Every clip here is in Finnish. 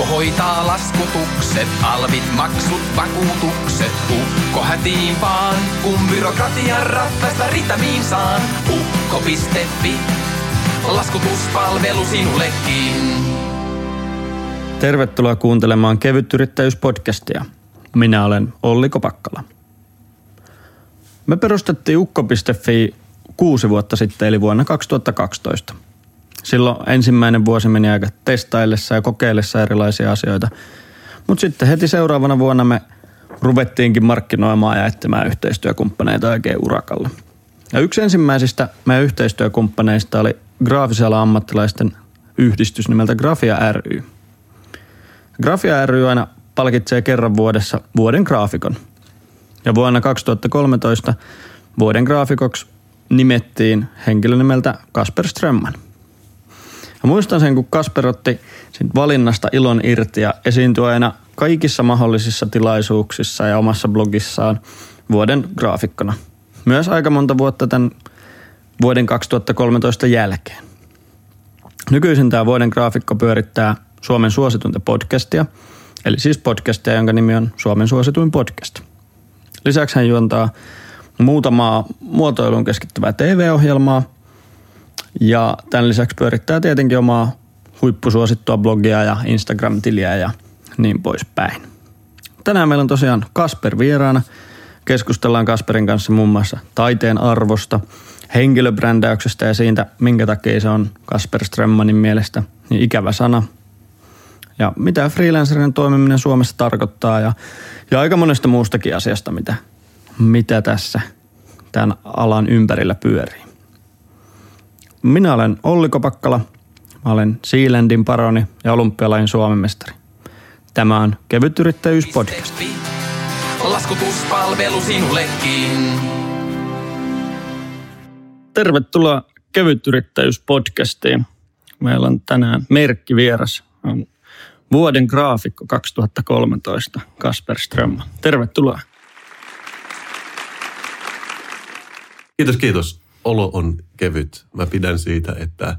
Ukko hoitaa laskutukset, alvit, maksut, vakuutukset. Ukko hätiin vaan, kun byrokratian ratkaista ritamiin saan. Ukko.fi, laskutuspalvelu sinullekin. Tervetuloa kuuntelemaan Kevyt yrittäjyyspodcastia. Minä olen Olli Kopakkala. Me perustettiin ukko.fi kuusi vuotta sitten, eli vuonna 2012. Silloin ensimmäinen vuosi meni aika testaillessa ja kokeillessa erilaisia asioita. Mutta sitten heti seuraavana vuonna me ruvettiinkin markkinoimaan ja etsimään yhteistyökumppaneita oikein urakalla. Ja yksi ensimmäisistä meidän yhteistyökumppaneista oli graafisella ammattilaisten yhdistys nimeltä Grafia ry. Grafia ry aina palkitsee kerran vuodessa vuoden graafikon. Ja vuonna 2013 vuoden graafikoksi nimettiin henkilö nimeltä Kasper Strömman. Ja muistan sen, kun Kasper otti valinnasta ilon irti ja esiintyi aina kaikissa mahdollisissa tilaisuuksissa ja omassa blogissaan vuoden graafikkona. Myös aika monta vuotta tämän vuoden 2013 jälkeen. Nykyisin tämä vuoden graafikko pyörittää Suomen suositunta podcastia, eli siis podcastia, jonka nimi on Suomen suosituin podcast. Lisäksi hän juontaa muutamaa muotoiluun keskittyvää TV-ohjelmaa ja tämän lisäksi pyörittää tietenkin omaa huippusuosittua blogia ja Instagram-tiliä ja niin poispäin. Tänään meillä on tosiaan Kasper vieraana. Keskustellaan Kasperin kanssa muun muassa taiteen arvosta, henkilöbrändäyksestä ja siitä, minkä takia se on Kasper Strömmanin mielestä niin ikävä sana. Ja mitä freelancerin toimiminen Suomessa tarkoittaa ja, ja aika monesta muustakin asiasta, mitä, mitä tässä tämän alan ympärillä pyörii. Minä olen Olli Kopakkala, mä olen Sealandin paroni ja olympialain Suomen mestari. Tämä on Kevyt Yrittäjyys podcast. Laskutuspalvelu sinullekin. Tervetuloa Kevyt Yrittäjyys podcastiin. Meillä on tänään merkki vieras. On vuoden graafikko 2013, Kasper Ström. Tervetuloa. Kiitos, kiitos. Olo on kevyt. Mä pidän siitä, että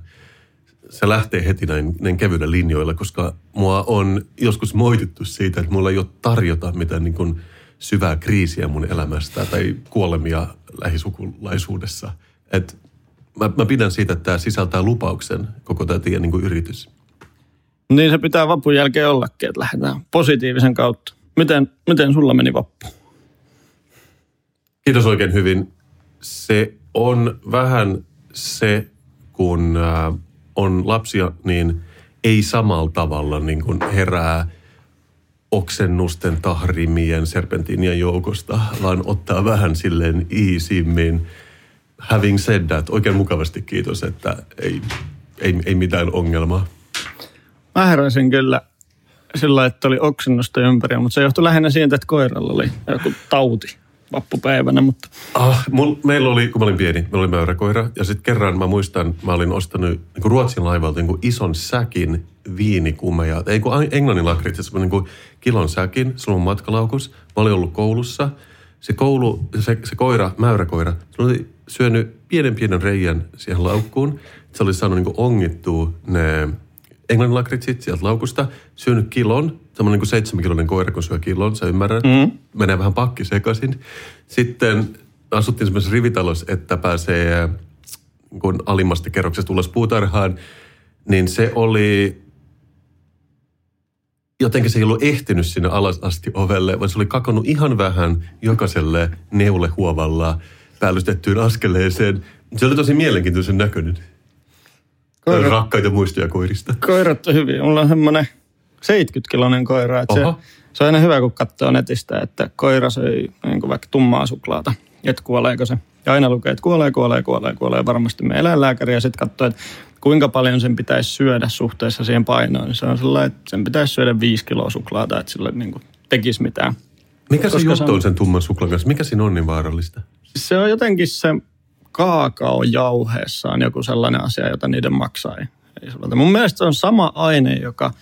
se lähtee heti näin, näin kevyillä linjoilla, koska mua on joskus moitittu siitä, että mulla ei ole tarjota mitään niin kuin syvää kriisiä mun elämästä tai kuolemia lähisukulaisuudessa. Et mä, mä pidän siitä, että tämä sisältää lupauksen koko tämä teidän niin kuin yritys. Niin se pitää vapun jälkeen ollakin, että lähdetään positiivisen kautta. Miten, miten sulla meni vappu? Kiitos oikein hyvin. Se on vähän se, kun äh, on lapsia, niin ei samalla tavalla niin kuin herää oksennusten, tahrimien, serpentiinien joukosta, vaan ottaa vähän silleen iisimmin. Having said that, oikein mukavasti kiitos, että ei, ei, ei mitään ongelmaa. Mä heräsin kyllä sillä että oli oksennusta ympäri, mutta se johtui lähinnä siitä, että koiralla oli joku tauti vappupäivänä. Mutta... Ah, mul, meillä oli, kun mä olin pieni, meillä oli mäyräkoira. Ja sitten kerran mä muistan, mä olin ostanut niin kuin Ruotsin laivalta niin kuin ison säkin viinikumeja. Ei kun englannin lakritsi, niin kuin kilon säkin, se on matkalaukus. Mä olin ollut koulussa. Se koulu, se, se koira, mäyräkoira, se oli syönyt pienen pienen reijän siihen laukkuun. Se oli saanut niin kuin ongittua ne englannin lakritsit sieltä laukusta, syönyt kilon, semmoinen niin seitsemänkiloinen koira, kun syö kilon, sä ymmärrät, mm. menee vähän pakki sekaisin. Sitten asuttiin semmoisessa rivitalossa, että pääsee kun alimmasta kerroksesta ulos puutarhaan, niin se oli jotenkin se ei ollut ehtinyt sinne alas asti ovelle, vaan se oli kakonnut ihan vähän jokaiselle neulehuovalla päällystettyyn askeleeseen. Se oli tosi mielenkiintoisen näköinen. Koirat, Rakkaita muistoja koirista. Koirat on hyvin. Mulla on semmoinen 70-kiloinen koira. Että se, se on aina hyvä, kun katsoo netistä, että koira söi niin vaikka tummaa suklaata. Että kuoleeko se. Ja aina lukee, että kuolee, kuolee, kuolee, kuolee. Varmasti me eläinlääkäri ja sitten katsoo, että kuinka paljon sen pitäisi syödä suhteessa siihen painoon. Niin se on sellainen, että sen pitäisi syödä viisi kiloa suklaata, että sille niin kuin tekisi mitään. Mikä se juttu on sen tumman suklaan kanssa? Mikä siinä on niin vaarallista? Se on jotenkin se kaakaojauheessa on joku sellainen asia, jota niiden maksaa. Ei, ei Mun mielestä se on sama aine, joka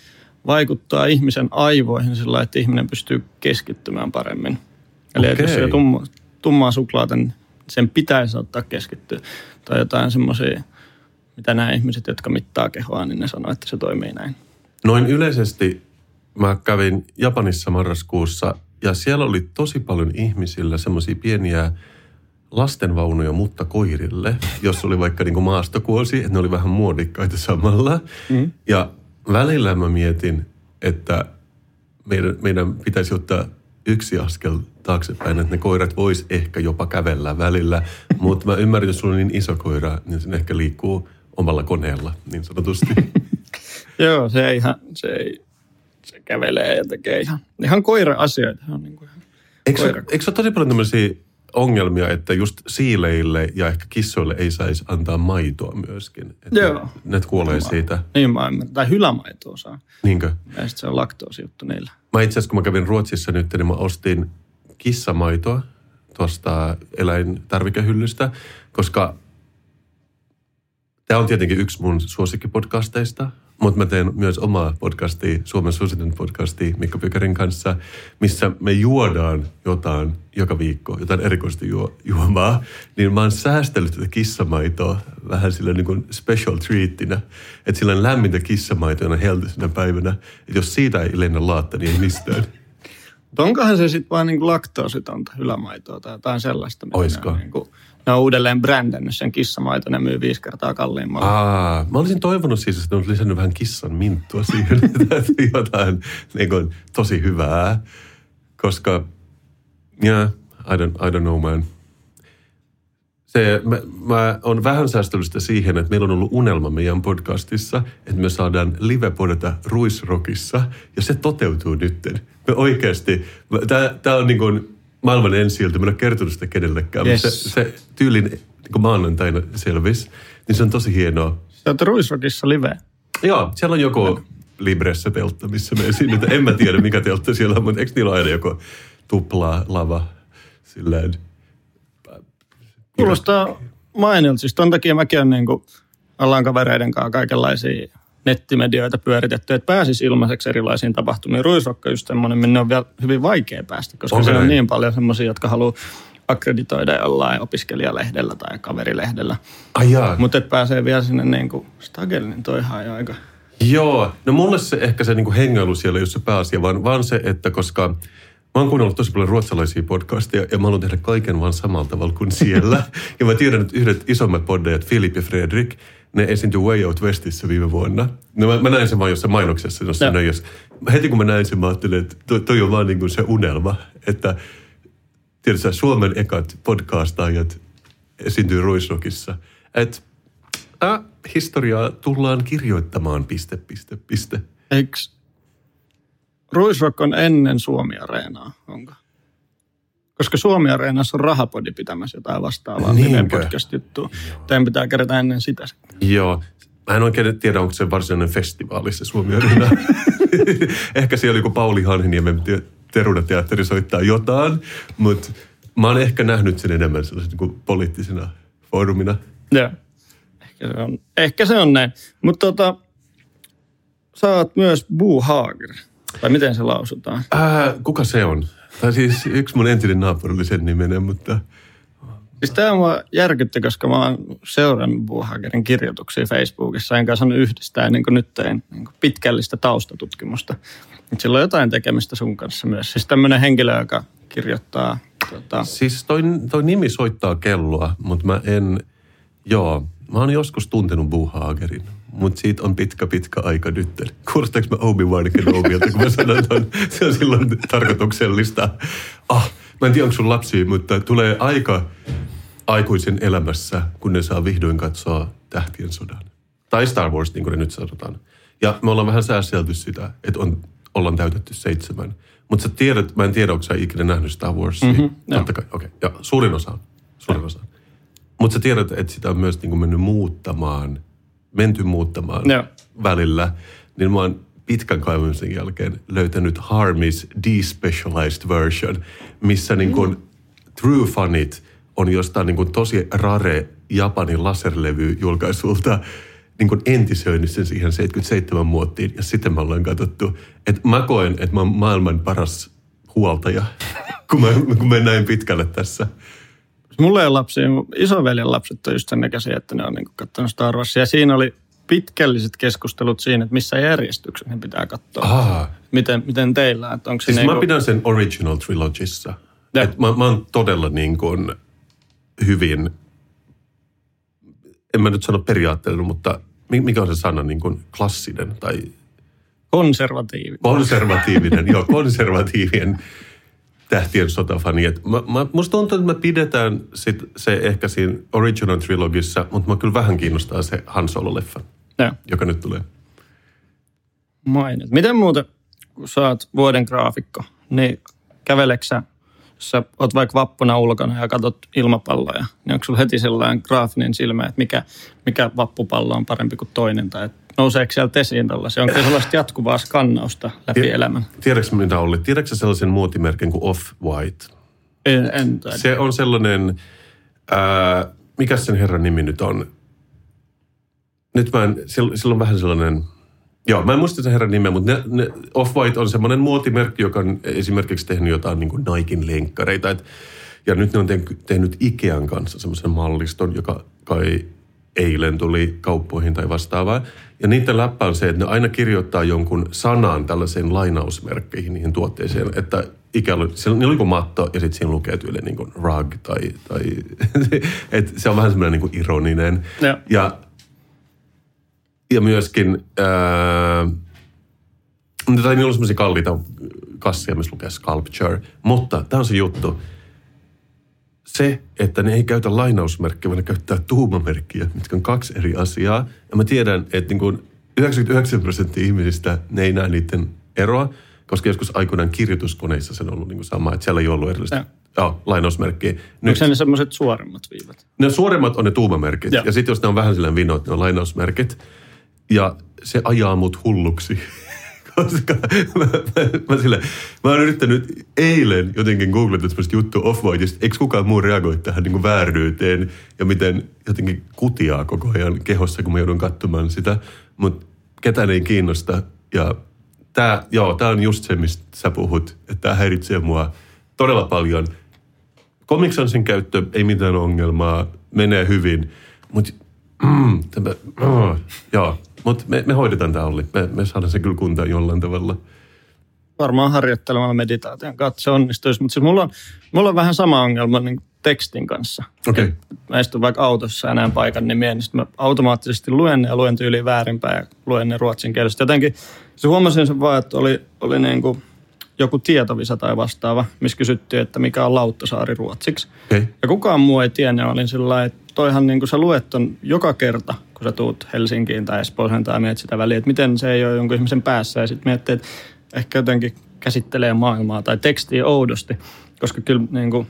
vaikuttaa ihmisen aivoihin sillä että ihminen pystyy keskittymään paremmin. Eli okay. jos on tumma, tummaa suklaata, niin sen pitäisi ottaa keskittyä. Tai jotain semmoisia, mitä nämä ihmiset, jotka mittaa kehoa, niin ne sanoo, että se toimii näin. Noin yleisesti mä kävin Japanissa marraskuussa ja siellä oli tosi paljon ihmisillä semmoisia pieniä lastenvaunuja mutta koirille, jos oli vaikka niin maastokuosi, että ne oli vähän muodikkaita samalla. Mm. Ja välillä mä mietin, että meidän, meidän pitäisi ottaa yksi askel taaksepäin, että ne koirat vois ehkä jopa kävellä välillä. Mutta mä ymmärrän, että sulla on niin iso koira, niin se ehkä liikkuu omalla koneella, niin sanotusti. Joo, se ei ihan, se ei, se kävelee ja tekee ihan, ihan koira-asioita. On niin kuin ihan eikö, koira. eikö se ole tosi paljon tämmöisiä ongelmia, että just siileille ja ehkä kissoille ei saisi antaa maitoa myöskin. Että Joo. Ne, ne kuolee siitä. Niin mä ymmärrän. Tai hylämaitoa saa. Niinkö? Ja sitten se on laktoosi juttu niillä. Mä itse asiassa, kun mä kävin Ruotsissa nyt, niin mä ostin kissamaitoa tuosta eläintarvikehyllystä, koska tämä on tietenkin yksi mun suosikkipodcasteista, mutta mä teen myös omaa podcastia, Suomen suositun podcastia Mikko Pykärin kanssa, missä me juodaan jotain joka viikko, jotain erikoista juo, juomaa. Niin mä oon säästellyt tätä kissamaitoa vähän sillä niin kuin special treatinä. Että sillä on lämmintä kissamaitoa helteisenä päivänä. Että jos siitä ei lennä laatta, niin ei mistään. Mutta onkohan se sitten vaan niin laktoositonta hylämaitoa tai jotain sellaista? Oisko? Niin kuin, ne on uudelleen brändännyt sen kissamaito, ne myy viisi kertaa kalliimmalla. Aa, mä olisin toivonut siis, että ne olisi lisännyt vähän kissan minttua siihen, jotain niin kuin, tosi hyvää. Koska, yeah, I don't, I don't know man. Se, mä, mä on vähän säästöllistä siihen, että meillä on ollut unelma meidän podcastissa, että me saadaan live-podata Ruisrockissa, ja se toteutuu nytten. Me oikeasti, tämä on niin kuin maailman ensi ilta, mä en ole kertonut sitä kenellekään, Yes. mutta se, se tyylin niin kuin maanantaina selvisi, niin se on tosi hienoa. Sä oot Ruisrockissa live. Joo, siellä on joku Libressä teltta, missä me esiinnytään. En mä tiedä, mikä teltta siellä on, mutta eikö niillä aina joku tupla lava silleen? Kuulostaa mainilta. Siis ton takia mäkin on niin kuin, ollaan kavereiden kanssa kaikenlaisia nettimedioita pyöritetty, että pääsisi ilmaiseksi erilaisiin tapahtumiin. Ruisrokka just semmoinen, minne on vielä hyvin vaikea päästä, koska okay. se on niin paljon semmoisia, jotka haluaa akkreditoida jollain opiskelijalehdellä tai kaverilehdellä. Ai. Mutta että pääsee vielä sinne niin kuin Stagelle, niin toihan jo aika... Joo, no mulle se ehkä se niinku hengailu siellä ei ole se pääasia, vaan, vaan se, että koska mä oon kuunnellut tosi paljon ruotsalaisia podcasteja ja mä haluan tehdä kaiken vaan samalla tavalla kuin siellä. ja mä tiedän, että yhdet isommat poddejat, Filip ja Fredrik, ne esiintyi Way Out Westissä viime vuonna. No mä, mä näin sen vaan jossain mainoksessa, jossa ne, jos, heti kun mä näin sen, mä ajattelin, että toi, toi on vaan niinku se unelma, että tiedätkö, Suomen ekat podcastaajat esiintyy Ruisrockissa. Että äh, historiaa tullaan kirjoittamaan, piste, piste, piste. Eikö Ruisrock on ennen Suomi-areenaa, onko? Koska Suomi-areenassa on rahapodi pitämässä jotain vastaavaa podcast-juttua. Teidän pitää kerätä ennen sitä. Joo. Mä en oikein tiedä, onko se varsinainen festivaali se Suomi Arena. ehkä siellä joku Pauli Hanhiniemen te- Teruda-teatteri soittaa jotain, mutta mä oon ehkä nähnyt sen enemmän sellaisena niin poliittisena foorumina. Joo. Ehkä se on, ehkä se on näin. Mutta tota, sä oot myös Boo Hager. Tai miten se lausutaan? Ää, kuka se on? Tai siis yksi mun entinen naapuri oli sen nimenen, mutta Siis tämä mua järkytti, koska mä oon seurannut Boo Hagerin kirjoituksia Facebookissa, enkä saanut yhdistää ennen kuin nyt tein niin kuin pitkällistä taustatutkimusta. Mut Sillä on jotain tekemistä sun kanssa myös. Siis tämmöinen henkilö, joka kirjoittaa tota, Siis toi, toi nimi soittaa kelloa, mutta mä en, joo, mä oon joskus tuntenut Buhagerin, mutta siitä on pitkä, pitkä aika nyt. Kuulostaako mä Obi-Wan Kenobilta, kun mä sanon ton, se on silloin tarkoituksellista. Ah, mä en tiedä, onko sun lapsia, mutta tulee aika aikuisen elämässä, kun ne saa vihdoin katsoa Tähtien sodan. Tai Star Wars, niin kuin ne nyt sanotaan. Ja me ollaan vähän säästelty sitä, että on, ollaan täytetty seitsemän. Mutta sä tiedät, mä en tiedä, onko sä ikinä nähnyt Star Warsia. Mhm, Mm-hmm, Totta kai, okei. Okay. Ja suurin osa on. Suurin osa. Mutta sä tiedät, että sitä on myös niin kuin mennyt muuttamaan, menty muuttamaan Joo. välillä. Niin mä oon pitkän kaivamisen jälkeen löytänyt Harmis Despecialized Version, missä niin kuin True Funit on jostain niin kuin tosi rare Japanin laserlevy julkaisulta niin kuin entisöinyt sen siihen 77 muottiin. Ja sitten me ollaan katsottu, että mä koen, että mä oon maailman paras huoltaja, kun mä, kun mä näin pitkälle tässä. Mulla ei ole lapsia, mun isoveljen lapset on just sen näköisiä, että ne on niin katsonut Star Warsia. Ja siinä oli pitkälliset keskustelut siinä, että missä järjestyksessä ne pitää katsoa. Ah, miten, miten teillä? Että onko Siis niinku, mä pidän sen original trilogissa. Et mä, mä oon todella niin kuin hyvin, en mä nyt sano periaatteellinen, mutta mi- mikä on se sana, niin kuin klassinen tai konservatiivi? konservatiivinen, joo, konservatiivien tähtien sotafani. Et mä, mä, musta tuntuu, että me pidetään sit se ehkä siinä original trilogissa, mutta mä kyllä vähän kiinnostaa se Han Solo-leffa, Joo. joka nyt tulee. Mainit. Miten muuten, kun sä oot vuoden graafikko, niin käveleksä, jos sä oot vaikka vappuna ulkona ja katsot ilmapalloja, niin onko sulla heti sellainen graafinen silmä, että mikä, mikä vappupallo on parempi kuin toinen, tai että nouseeko sieltä esiin tällaisia? Onko se sellaista jatkuvaa skannausta läpi Tie- elämän? Tiedätkö mitä oli? Tiedätkö sellaisen muotimerkin kuin Off-White? En, en taida. Se on sellainen, ää, mikä sen herran nimi nyt on? Nyt mä en, sillä sillä on vähän sellainen, joo mä en muista sen herran nimeä, mutta ne, ne Off-White on semmoinen muotimerkki, joka on esimerkiksi tehnyt jotain niin kuin Nikein lenkkareita. Et, ja nyt ne on te- tehnyt Ikean kanssa semmoisen malliston, joka kai eilen tuli kauppoihin tai vastaavaa. Ja niiden läppä on se, että ne aina kirjoittaa jonkun sanan tällaiseen lainausmerkkeihin niihin tuotteeseen, että Ikea oli, siellä, niillä oli kuin matto ja sitten siinä lukee tyyli niin kuin rug tai, tai että se on vähän semmoinen niin kuin ironinen. Joo. Ja, ja myöskin, ää, tai niillä on semmoisia kalliita kassia, missä lukee sculpture. Mutta tämä on se juttu. Se, että ne ei käytä lainausmerkkiä, vaan ne käyttää tuumamerkkiä, mitkä on kaksi eri asiaa. Ja mä tiedän, että niin kuin 99 prosenttia ihmisistä ne ei näe niiden eroa, koska joskus aikoinaan kirjoituskoneissa se on ollut niin kuin sama, että siellä ei ollut erillistä Joo. joo, lainausmerkkiä. Onko Nyt, se ne semmoiset suoremmat viivat? ne suoremmat on ne tuumamerkit. Joo. Ja sitten jos ne on vähän sellainen vino, että ne on lainausmerkit. Ja se ajaa mut hulluksi. Koska mä, mä, mä, sille, mä oon yrittänyt eilen jotenkin googlata semmoista juttua off-whiteista. Eikö kukaan muu reagoi tähän niin kuin vääryyteen ja miten jotenkin kutiaa koko ajan kehossa, kun mä joudun katsomaan sitä. Mutta ketään ei kiinnosta. Ja tää, joo, tää on just se, mistä sä puhut. Että tää häiritsee mua todella paljon. Komiksansin käyttö, ei mitään ongelmaa, menee hyvin. Mutta mm, tämä, oh, joo, mutta me, me hoidetaan tämä Olli. Me, me saadaan se kyllä kuntaan jollain tavalla. varmaan harjoittelemalla meditaation kautta se onnistuisi. Mutta siis mulla on, mulla on vähän sama ongelma niin tekstin kanssa. Okei. Okay. Mä istun vaikka autossa ja näen paikan nimiä, niin mä automaattisesti luen ne ja luen tyyliin väärinpäin ja luen ne ruotsin kielestä. Jotenkin se huomasin sen vaan, että oli, oli niin kuin joku tietovisa tai vastaava, missä kysyttiin, että mikä on Lauttasaari ruotsiksi. Okay. Ja kukaan muu ei tiennyt, olin sillä että toihan niin kuin sä luet ton joka kerta, kun sä tuut Helsinkiin tai Espooseen tai mietit sitä väliä, että miten se ei ole jonkun ihmisen päässä ja sitten miettii, että ehkä jotenkin käsittelee maailmaa tai tekstiä oudosti, koska kyllä niin kuin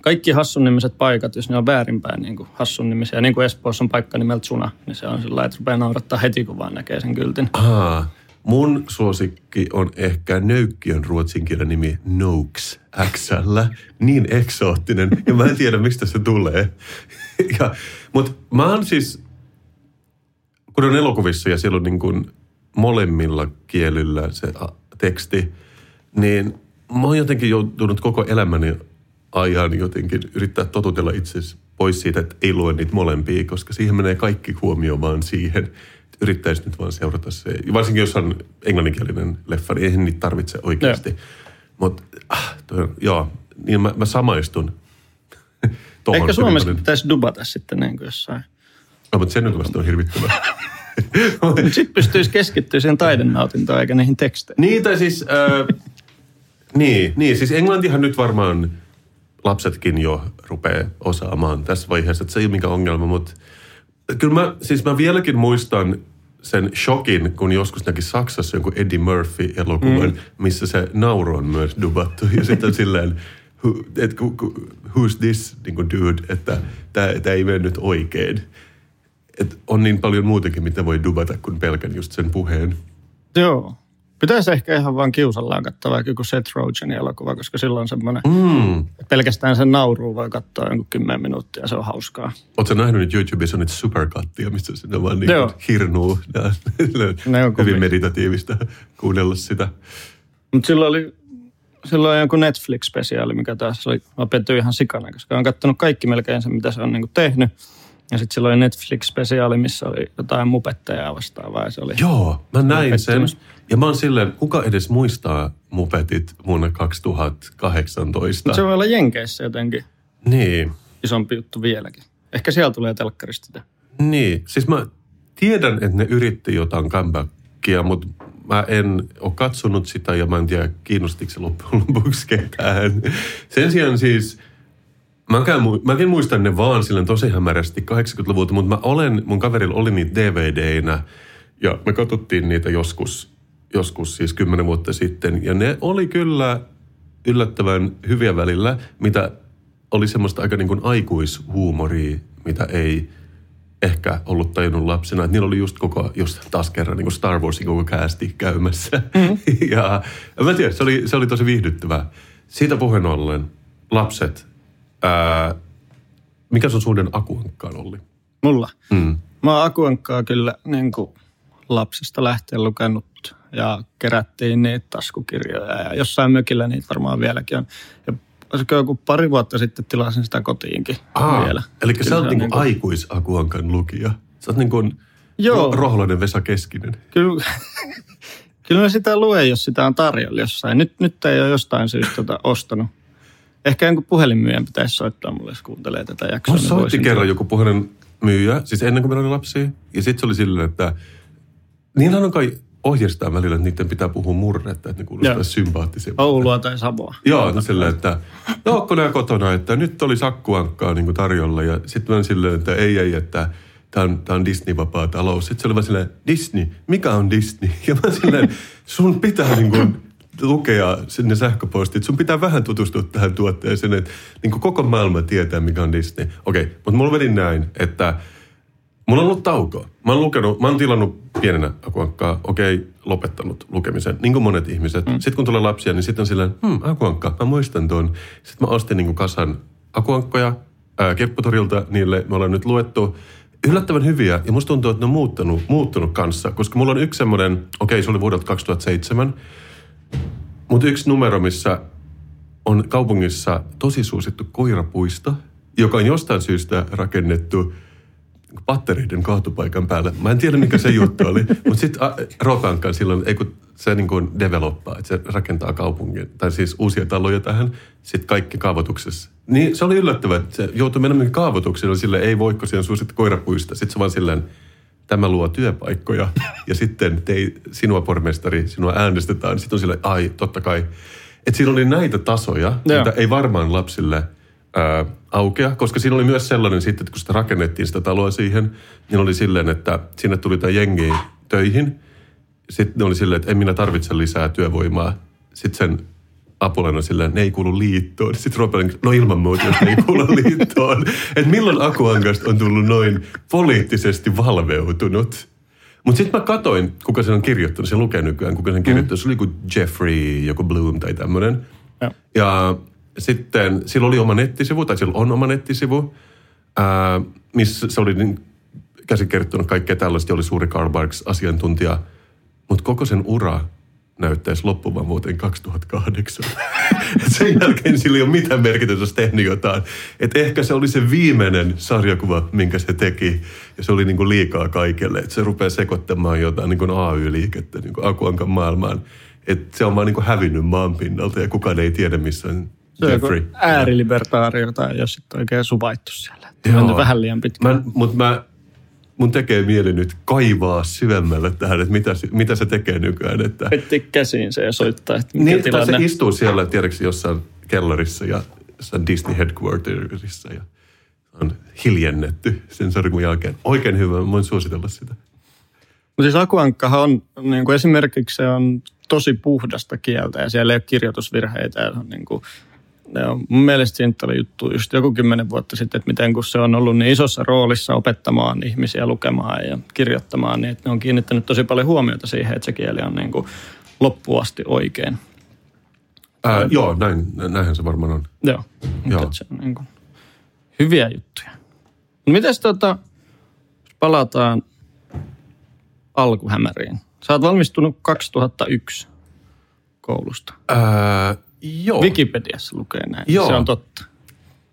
kaikki hassun nimiset paikat, jos ne on väärinpäin niin kuin hassun nimisiä, niin kuin Espoossa on paikka nimeltä Suna, niin se on sillä että rupeaa naurattaa heti, kun vaan näkee sen kyltin. Aa, mun suosikki on ehkä Nöykkiön ruotsin kielen nimi Noaks XL. Niin eksoottinen. Ja mä en tiedä, mistä se tulee. ja, Mutta mä oon siis, kun on elokuvissa ja siellä on niin kuin molemmilla kielillä se teksti, niin mä oon jotenkin joutunut koko elämäni ajan jotenkin yrittää totutella itse pois siitä, että ei lue niitä molempia, koska siihen menee kaikki huomio vaan siihen. että Yrittäisi nyt vaan seurata se. Varsinkin jos on englanninkielinen leffa, niin eihän niitä tarvitse oikeasti. Mutta ah, toi, joo, niin mä, mä samaistun. Ehkä Suomessa pitäisi dubata sitten niin kuin jossain. Paljon. mutta sen nyt vasta on hirvittävää. Sitten pystyisi keskittyä siihen taidennautintoon eikä niihin teksteihin. Niin, tai siis, äh, niin, niin, siis englantihan nyt varmaan lapsetkin jo rupeaa osaamaan tässä vaiheessa, että se ei ole mikään ongelma, mutta kyllä mä, siis mä vieläkin muistan sen shokin, kun joskus näki Saksassa jonkun Eddie Murphy-elokuvan, mm. missä se nauru on myös dubattu. Ja sitten silleen, who, et, who's this niin dude, että tämä ei mene nyt oikein. Et on niin paljon muutakin, mitä voi dubata kuin pelkän just sen puheen. Joo. Pitäisi ehkä ihan vaan kiusallaan katsoa vaikka joku Seth Rogenin elokuva, koska silloin on semmoinen, Mm. että pelkästään sen nauruun voi katsoa jonkun kymmenen minuuttia, se on hauskaa. Oletko nähnyt nyt YouTubessa niitä superkattia, mistä sinne vaan niin Joo. hirnuu. Ja, Ne on hyvin meditatiivista kuunnella sitä. Mutta silloin oli silloin joku Netflix-spesiaali, mikä taas oli, mä ihan sikana, koska olen katsonut kaikki melkein sen, mitä se on niinku tehnyt. Ja sitten silloin oli Netflix-spesiaali, missä oli jotain mupetteja vastaavaa. Ja se oli Joo, mä näin sen. Ja mä oon silleen, kuka edes muistaa mupetit vuonna 2018? Se voi olla Jenkeissä jotenkin Niin, isompi juttu vieläkin. Ehkä siellä tulee telkkarista sitä. niin. Siis mä tiedän, että ne yritti jotain comebackia, mutta mä en ole katsonut sitä ja mä en tiedä, kiinnostiko se loppujen lopuksi ketään. Sen sijaan siis, mäkään, mäkin muistan ne vaan silleen tosi hämärästi 80-luvulta, mutta mä olen, mun kaverilla oli niitä DVD-nä ja me katsottiin niitä joskus, joskus siis kymmenen vuotta sitten. Ja ne oli kyllä yllättävän hyviä välillä, mitä oli semmoista aika niin kuin aikuishuumoria, mitä ei ehkä ollut tajunnut lapsena. Että niillä oli just koko, just taas kerran niin kuin Star Warsin koko käästi käymässä. Mm. ja, ja mä tiedän, se oli, se oli tosi viihdyttävää. Siitä puheen ollen, lapset, ää, mikä sun suhden akuankkaan oli? Mulla. Mm. Mä oon Akuankkaa kyllä niin kuin lapsesta lähtien lukenut ja kerättiin niitä taskukirjoja ja jossain mökillä niitä varmaan vieläkin on. Ja olisiko joku pari vuotta sitten tilasin sitä kotiinkin Aa, vielä. Eli sä oot niinku niinku- aikuisakuankan lukija. Sä oot niinku Joo. ro- rohloinen Vesa Keskinen. Kyllä, kyllä mä sitä luen, jos sitä on tarjolla jossain. Nyt, nyt ei ole jostain syystä tota ostanut. Ehkä jonkun puhelinmyyjän pitäisi soittaa mulle, jos kuuntelee tätä jaksoa. Mulla niin soitti kerran joku puhelimen myyjä, siis ennen kuin meillä oli lapsia. Ja sitten se oli silleen, että niillä on kai ohjeistaa välillä, että niiden pitää puhua murretta, että ne kuulostaa Joo. sympaattisemmin. Oulua tai Savoa. Joo, no silleen, että ootko nää kotona, että nyt oli sakkuankkaa niin tarjolla. Ja sitten mä silleen, että ei, ei, että tämä on, tää on Disney-vapaa talous. Sitten se oli vaan silleen, Disney, mikä on Disney? Ja mä silleen, sun pitää niin kuin lukea sinne sähköpostit. Sun pitää vähän tutustua tähän tuotteeseen, että niin kuin koko maailma tietää, mikä on Disney. Okei, mutta mulla meni näin, että Mulla on ollut taukoa. Mä oon, lukenut, mä oon tilannut pienenä akuankkaa, okei, lopettanut lukemisen, niin kuin monet ihmiset. Mm. Sitten kun tulee lapsia, niin sitten on silleen, hmm, akuankka, mä muistan tuon. Sitten mä ostin niin kuin kasan akuankkoja ää, Keppotorilta niille. Me ollaan nyt luettu yllättävän hyviä, ja musta tuntuu, että ne on muuttunut, muuttunut kanssa. Koska mulla on yksi semmoinen, okei, se oli vuodelta 2007, mutta yksi numero, missä on kaupungissa tosi suosittu koirapuisto, joka on jostain syystä rakennettu pattereiden kaatopaikan päälle. Mä en tiedä, mikä se juttu oli. Mutta sitten Rokankan silloin, ei kun se niin kuin developpaa, että se rakentaa kaupungin, tai siis uusia taloja tähän, sitten kaikki kaavoituksessa. Niin se oli yllättävää, että se joutui menemään kaavoitukseen, sille ei voiko siihen suosittu koirapuista. Sitten se vaan silleen, tämä luo työpaikkoja, ja sitten tei, sinua pormestari, sinua äänestetään. Sitten on silleen, ai, totta kai. Että siinä oli näitä tasoja, Joo. mitä ei varmaan lapsille ää, aukea, koska siinä oli myös sellainen sitten, että kun sitä rakennettiin sitä taloa siihen, niin oli silleen, että sinne tuli tämä jengi töihin. Sitten ne oli silleen, että en minä tarvitse lisää työvoimaa. Sitten sen apulainen silleen, ne ei kuulu liittoon. Sitten Robin, no ilman muuta, jos ne ei kuulu liittoon. Että milloin Akuankasta on tullut noin poliittisesti valveutunut? Mutta sitten mä katoin, kuka sen on kirjoittanut. Se lukee nykyään, kuka sen kirjoittanut. Se oli joku Jeffrey, joku Bloom tai tämmöinen. Joo. Ja sitten sillä oli oma nettisivu, tai sillä on oma nettisivu, ää, missä se oli niin käsikirjoittanut kaikkea tällaista, ja oli suuri Karl Barks-asiantuntija. Mutta koko sen ura näyttäisi loppuvan vuoteen 2008. Et sen jälkeen sillä ei ole mitään merkitystä, jos tehnyt jotain. Et ehkä se oli se viimeinen sarjakuva, minkä se teki. Ja se oli niinku liikaa kaikelle. Et se rupeaa sekoittamaan jotain niinku AY-liikettä niinku Akuankan maailmaan. Et se on vaan niinku hävinnyt maan pinnalta ja kukaan ei tiedä, missä on Se Jeffrey. äärilibertaario tai jos sitten oikein suvaittu siellä. Joo. Vähän liian pitkään. Mutta mä, mun tekee mieli nyt kaivaa syvemmälle tähän, että mitä, se- mitä se tekee nykyään. Että, Heti käsiin se ja soittaa, että mikä niin, tai tilanne. se istuu siellä, tiedätkö, jossain kellarissa ja jossain Disney Headquartersissa ja on hiljennetty sen sarjakun jälkeen. Oikein hyvä, mä voin suositella sitä. Mutta siis Akuankkahan on, niin kuin esimerkiksi se on tosi puhdasta kieltä ja siellä ei ole kirjoitusvirheitä. Ja se on niin kuin, ne on, mun mielestä siitä oli juttu just joku kymmenen vuotta sitten, että miten kun se on ollut niin isossa roolissa opettamaan ihmisiä lukemaan ja kirjoittamaan, niin että ne on kiinnittänyt tosi paljon huomiota siihen, että se kieli on niin kuin loppuun asti oikein. Ää, joo, näin, näinhän se varmaan on. Joo, Joo. se on niin kuin hyviä juttuja. No mites tota, palataan alkuhämäriin. Sä oot valmistunut 2001 koulusta. Ää, joo. Wikipediassa lukee näin. Joo. Se on totta.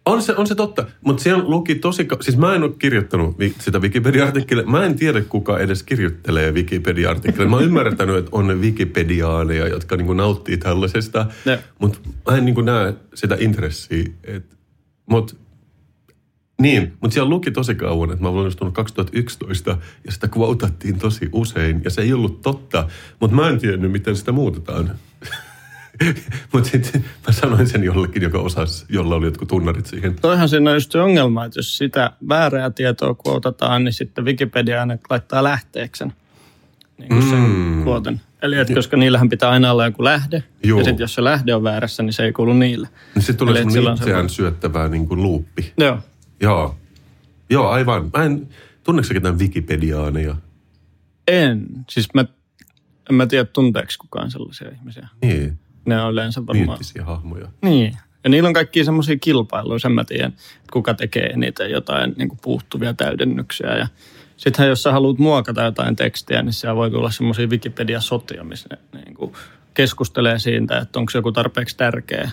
On se, on se totta, mutta siellä luki tosi... Siis mä en ole kirjoittanut vi- sitä Wikipedia-artikkelia. Mä en tiedä, kuka edes kirjoittelee Wikipedia-artikkelia. Mä oon ymmärtänyt, että on ne Wikipediaaneja, jotka niinku nauttii tällaisesta. Mutta mä en niinku näe sitä intressiä. Mutta niin, mutta siellä luki tosi kauan, että mä olen valmistunut 2011 ja sitä quotattiin tosi usein ja se ei ollut totta, mutta mä en tiennyt, miten sitä muutetaan. mutta sitten mä sanoin sen jollekin, joka osasi, jolla oli jotkut tunnarit siihen. Toihan siinä on just se ongelma, että jos sitä väärää tietoa kuotataan, niin sitten Wikipedia aina laittaa lähteeksen niin kuin sen Mm. kuoten. Eli että koska niillähän pitää aina olla joku lähde, Joo. ja sitten jos se lähde on väärässä, niin se ei kuulu niille. Niin sitten tulee semmoinen silloin se itseään syöttävää niin kuin luuppi. Joo. Joo. Joo, aivan. Mä en, tunneeko ketään Wikipediaaneja? En. Siis mä, en mä tiedä tunteeko kukaan sellaisia ihmisiä. Niin, Ne on yleensä varmaan... myyttisiä hahmoja. Niin. Ja niillä on kaikkia semmoisia kilpailuja, sen mä tiedän, että kuka tekee niitä jotain niin kuin puuttuvia täydennyksiä. Ja sittenhän jos sä haluat muokata jotain tekstiä, niin siellä voi tulla semmoisia Wikipedia-sotia, missä ne niin kuin keskustelee siitä, että onko se joku tarpeeksi tärkeä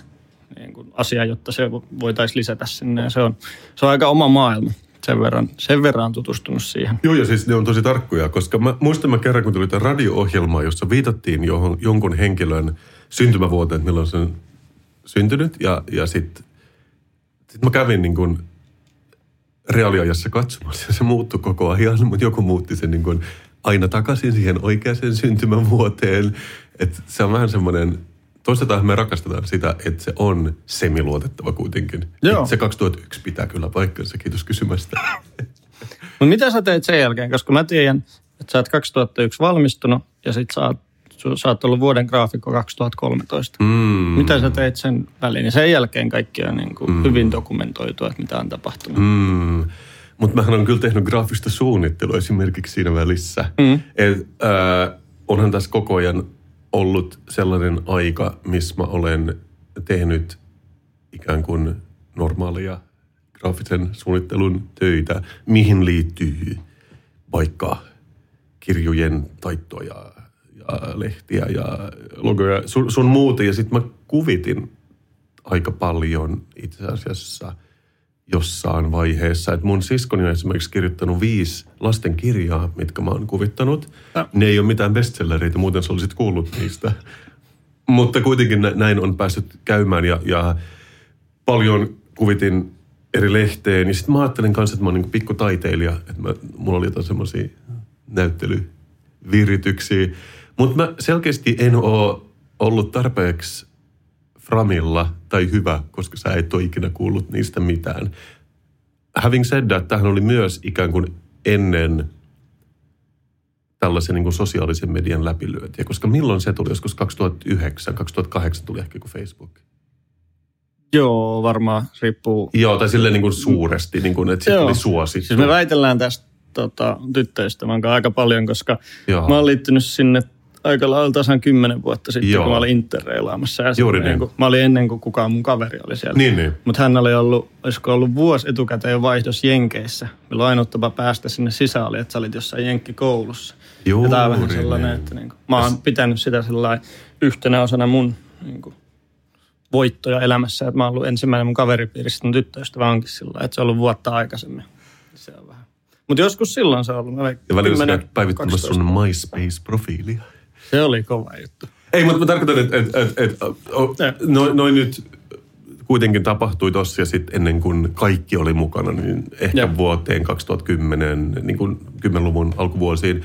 niin kuin asia, jotta se voitaisiin lisätä sinne. Ja se on, se on aika oma maailma. Sen verran, sen verran tutustunut siihen. Joo, ja siis ne on tosi tarkkoja, koska mä muistan mä kerran, kun tuli tämä radio-ohjelma, jossa viitattiin johon, jonkun henkilön syntymävuoteen, että milloin se on syntynyt, ja, ja sitten sit mä kävin niin kuin reaaliajassa katsomassa, ja se muuttui koko ajan, mutta joku muutti sen niin kuin aina takaisin siihen oikeaan syntymävuoteen. Että se on vähän semmoinen, toisaalta me rakastetaan sitä, että se on semiluotettava kuitenkin. Joo. Et Se 2001 pitää kyllä paikkansa, kiitos kysymästä. Mutta mitä sä teit sen jälkeen? Koska mä tiedän, että sä oot 2001 valmistunut ja sit sä oot, sä oot ollut vuoden graafikko 2013. Mm. Mitä sä teit sen väliin? Ja sen jälkeen kaikki on niin kuin mm. hyvin dokumentoitu, että mitä on tapahtunut. Mm. Mutta mähän on kyllä tehnyt graafista suunnittelua esimerkiksi siinä välissä. Mm. Et, äh, onhan tässä koko ajan ollut sellainen aika, missä mä olen tehnyt ikään kuin normaalia graafisen suunnittelun töitä, mihin liittyy vaikka kirjojen taittoa ja, lehtiä ja logoja, sun, sun muuta. Ja sitten mä kuvitin aika paljon itse asiassa jossain vaiheessa. Että mun siskoni on esimerkiksi kirjoittanut viisi lasten kirjaa, mitkä mä oon kuvittanut. Ja. Ne ei ole mitään bestsellereitä, muuten sä olisit kuullut niistä. Mutta kuitenkin nä- näin on päässyt käymään ja, ja paljon kuvitin eri lehteen. Ja sitten mä ajattelin kanssa, että mä oon niin pikkutaiteilija. Että mä, mulla oli jotain semmoisia näyttelyvirityksiä. Mutta mä selkeästi en ole ollut tarpeeksi framilla tai hyvä, koska sä et ole ikinä kuullut niistä mitään. Having said that, tämähän oli myös ikään kuin ennen tällaisen niin kuin sosiaalisen median läpilyöntiä, koska milloin se tuli? Joskus 2009, 2008 tuli ehkä kuin Facebook. Joo, varmaan riippuu. Joo, tai silleen niin kuin suuresti, niin kuin, että se tuli suosittu. Siis me väitellään tästä tota, tyttöystävän kanssa aika paljon, koska Joo. mä oon liittynyt sinne aika lailla tasan kymmenen vuotta sitten, Joo. kun mä olin interreilaamassa. Ja Juuri niin. kun, mä olin ennen kuin kukaan mun kaveri oli siellä. Niin, niin. Mutta hän oli ollut, olisiko ollut vuosi etukäteen vaihdos Jenkeissä. Milloin ainut tapa päästä sinne sisään oli, että sä olit jossain Jenkkikoulussa. Juuri ja tää on vähän sellainen, niin. että niinku, mä oon pitänyt sitä sellainen yhtenä osana mun niinku, voittoja elämässä. Että mä oon ollut ensimmäinen mun kaveripiiristä, mun tyttöystävä onkin sillä että se on ollut vuotta aikaisemmin. Se on vähän. Mutta joskus silloin se on ollut. Ja välillä sä 10, käyt päivittämässä 12. sun MySpace-profiilia. Se oli kova juttu. Ei, mutta mä tarkoitan, että et, et, et, noin noi nyt kuitenkin tapahtui tossa ja sitten ennen kuin kaikki oli mukana, niin ehkä Joo. vuoteen 2010, niin kuin 10-luvun alkuvuosiin,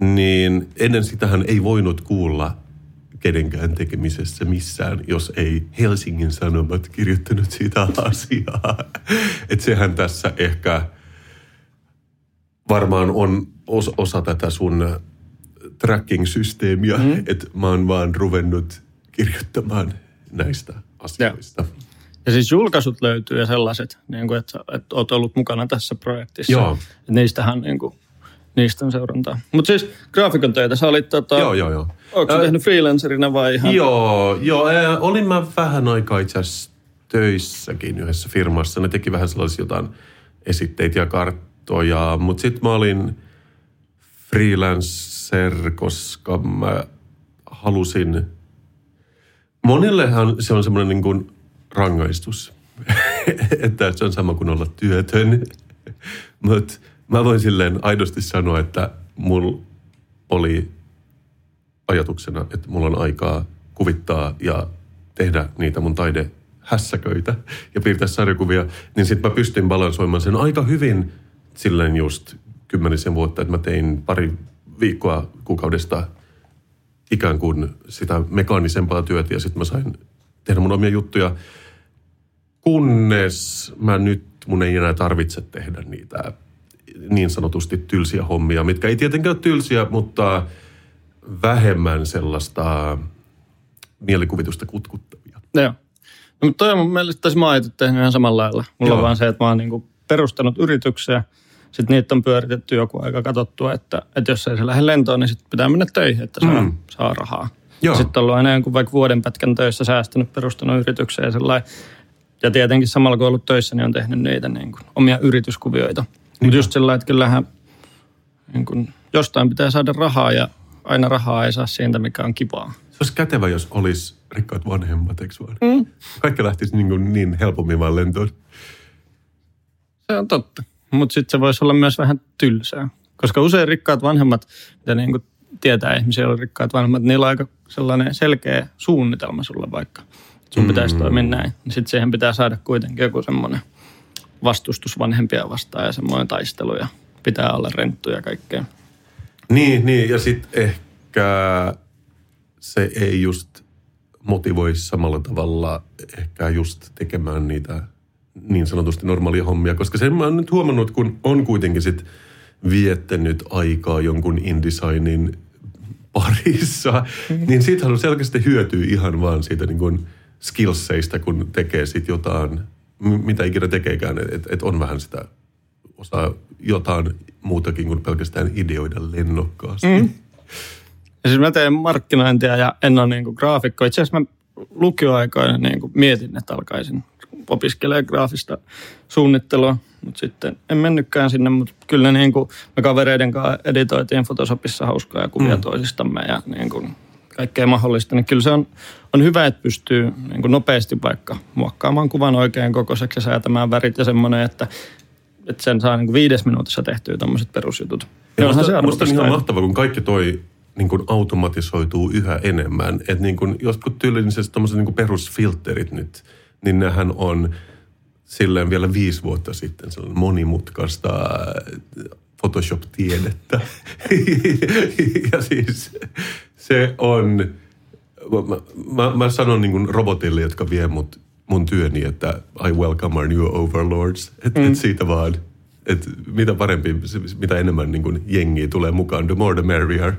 niin ennen sitähän ei voinut kuulla kenenkään tekemisessä missään, jos ei Helsingin Sanomat kirjoittanut siitä asiaa. Että sehän tässä ehkä varmaan on osa, osa tätä sun tracking-systeemiä, mm. että mä oon vaan ruvennut kirjoittamaan näistä asioista. Ja siis julkaisut löytyy ja sellaiset, niin kuin, että, että olet ollut mukana tässä projektissa. Joo. Et niistähän niin kuin, niistä on seurantaa. Mutta siis graafikon töitä, sä olit tota, Joo, joo, joo. Oletko sä Ö, tehnyt freelancerina vai ihan? Joo, joo. Ää, olin mä vähän aikaa itse asiassa töissäkin yhdessä firmassa. Ne teki vähän sellaisia jotain esitteitä ja karttoja, mutta sitten mä olin freelancer, koska mä halusin... Monillehan se on semmoinen niin kuin rangaistus. että se on sama kuin olla työtön. Mutta mä voin silleen aidosti sanoa, että mulla oli ajatuksena, että mulla on aikaa kuvittaa ja tehdä niitä mun taide hässäköitä ja piirtää sarjakuvia, niin sitten mä pystyn balansoimaan sen aika hyvin silleen just kymmenisen vuotta, että mä tein pari viikkoa kuukaudesta ikään kuin sitä mekaanisempaa työtä ja sitten mä sain tehdä mun omia juttuja, kunnes mä nyt mun ei enää tarvitse tehdä niitä niin sanotusti tylsiä hommia, mitkä ei tietenkään ole tylsiä, mutta vähemmän sellaista mielikuvitusta kutkuttavia. Joo. No, mutta toi on mun mielestä tässä mä oon tehnyt ihan samalla lailla. Mulla Joo. on vaan se, että mä oon niinku perustanut yrityksiä, sitten niitä on pyöritetty joku aika katsottua, että, että jos ei se lähde lentoon, niin sitten pitää mennä töihin, että saa, mm. saa rahaa. Sitten on ollut aina jonkun vaikka vuoden pätkän töissä säästänyt, perustanut yrityksiä ja sellainen. Ja tietenkin samalla kun ollut töissä, niin on tehnyt niitä niin kuin, omia yrityskuvioita. Mutta just sellainen, että kyllähän niin kuin, jostain pitää saada rahaa ja aina rahaa ei saa siitä, mikä on kivaa. Se olisi kätevä, jos olisi rikkaat vanhemmat, eikö vaan? Mm. Kaikki lähtisi niin, kuin niin helpommin vaan lentoon. Se on totta. Mutta sitten se voisi olla myös vähän tylsää. Koska usein rikkaat vanhemmat, mitä niin kuin tietää ihmisiä, joilla on rikkaat vanhemmat, niillä on aika sellainen selkeä suunnitelma sulle vaikka. Sun mm. pitäisi toimia näin. Niin sitten siihen pitää saada kuitenkin joku semmoinen vastustus vanhempia vastaan ja semmoinen taistelu ja pitää olla renttuja ja kaikkea. Niin, niin ja sitten ehkä se ei just motivoi samalla tavalla ehkä just tekemään niitä niin sanotusti normaalia hommia, koska sen mä oon nyt huomannut, kun on kuitenkin sit viettänyt aikaa jonkun InDesignin parissa, niin siitä on selkeästi hyötyy ihan vaan siitä niin kuin skillseista, kun tekee sit jotain, mitä ikinä tekeekään, että et on vähän sitä osaa jotain muutakin kuin pelkästään ideoida lennokkaasti. Mm. Ja siis mä teen markkinointia ja en ole niin kuin graafikko. Itse asiassa mä lukioaikoina niin kuin mietin, että alkaisin opiskelee graafista suunnittelua, mutta sitten en mennytkään sinne, mutta kyllä niin kuin me kavereiden kanssa editoitiin Photoshopissa hauskaa ja kuvia mm. toisistamme ja niin kuin kaikkea mahdollista, niin kyllä se on, on hyvä, että pystyy niin kuin nopeasti vaikka muokkaamaan kuvan oikein kokoiseksi ja säätämään värit ja semmoinen, että, että sen saa niin kuin viides minuutissa tehtyä tämmöiset perusjutut. Ja musta, se musta on ihan mahtavaa, kun kaikki toi niin kuin automatisoituu yhä enemmän. Että niin kuin jotkut tyylilliset niin perusfilterit nyt – niin nehän on silleen vielä viisi vuotta sitten sellainen monimutkaista Photoshop-tiedettä. ja siis se on, mä, mä, mä sanon niin robotille, jotka vie mut, mun työni, että I welcome our new overlords. Että mm. et siitä vaan, että mitä parempi, mitä enemmän niin kuin jengiä tulee mukaan, the more the merrier.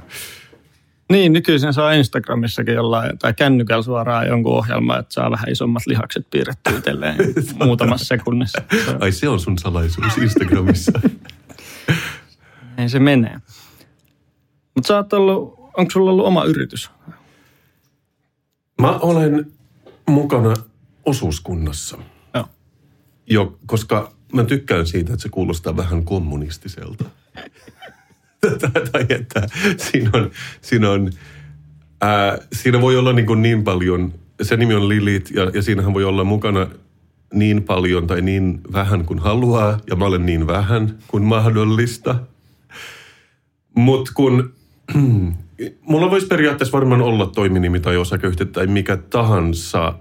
Niin, nykyisin saa Instagramissakin jollain, tai kännykällä suoraan jonkun ohjelma, että saa vähän isommat lihakset piirrettyä itselleen muutamassa sekunnissa. Ai se on sun salaisuus Instagramissa. Ei se menee. Mutta sä oot ollut, onko sulla ollut oma yritys? Mä olen mukana osuuskunnassa. Joo. Jo, koska mä tykkään siitä, että se kuulostaa vähän kommunistiselta. tai että siinä on, siinä on ää, siinä voi olla niin, kuin niin paljon, se nimi on Lilit ja, ja siinähän voi olla mukana niin paljon tai niin vähän kuin haluaa ja mä olen niin vähän kuin mahdollista. Mutta kun mulla voisi periaatteessa varmaan olla toiminimi tai osakeyhtiö tai mikä tahansa,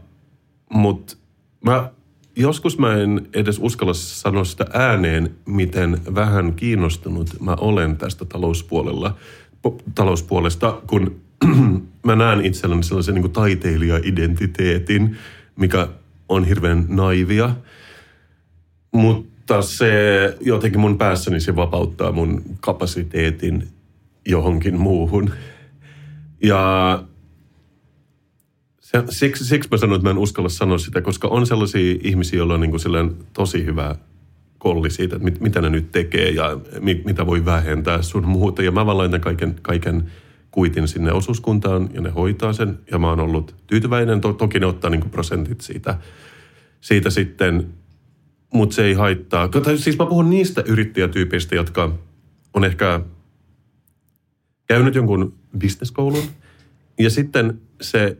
mutta mä joskus mä en edes uskalla sanoa sitä ääneen, miten vähän kiinnostunut mä olen tästä talouspuolella, talouspuolesta, kun mä näen itselläni sellaisen niin taiteilija-identiteetin, mikä on hirveän naivia. Mutta se jotenkin mun päässäni se vapauttaa mun kapasiteetin johonkin muuhun. Ja se, siksi, siksi mä sanoin, että mä en uskalla sanoa sitä, koska on sellaisia ihmisiä, joilla on niin kuin tosi hyvä kolli siitä, että mit, mitä ne nyt tekee ja mit, mitä voi vähentää sun muuta. Ja mä vaan laitan kaiken, kaiken kuitin sinne osuuskuntaan ja ne hoitaa sen. Ja mä oon ollut tyytyväinen. To, toki ne ottaa niin kuin prosentit siitä, siitä sitten, mutta se ei haittaa. Siis mä puhun niistä yrittäjätyypeistä, jotka on ehkä käynyt jonkun bisneskoulun. Ja sitten se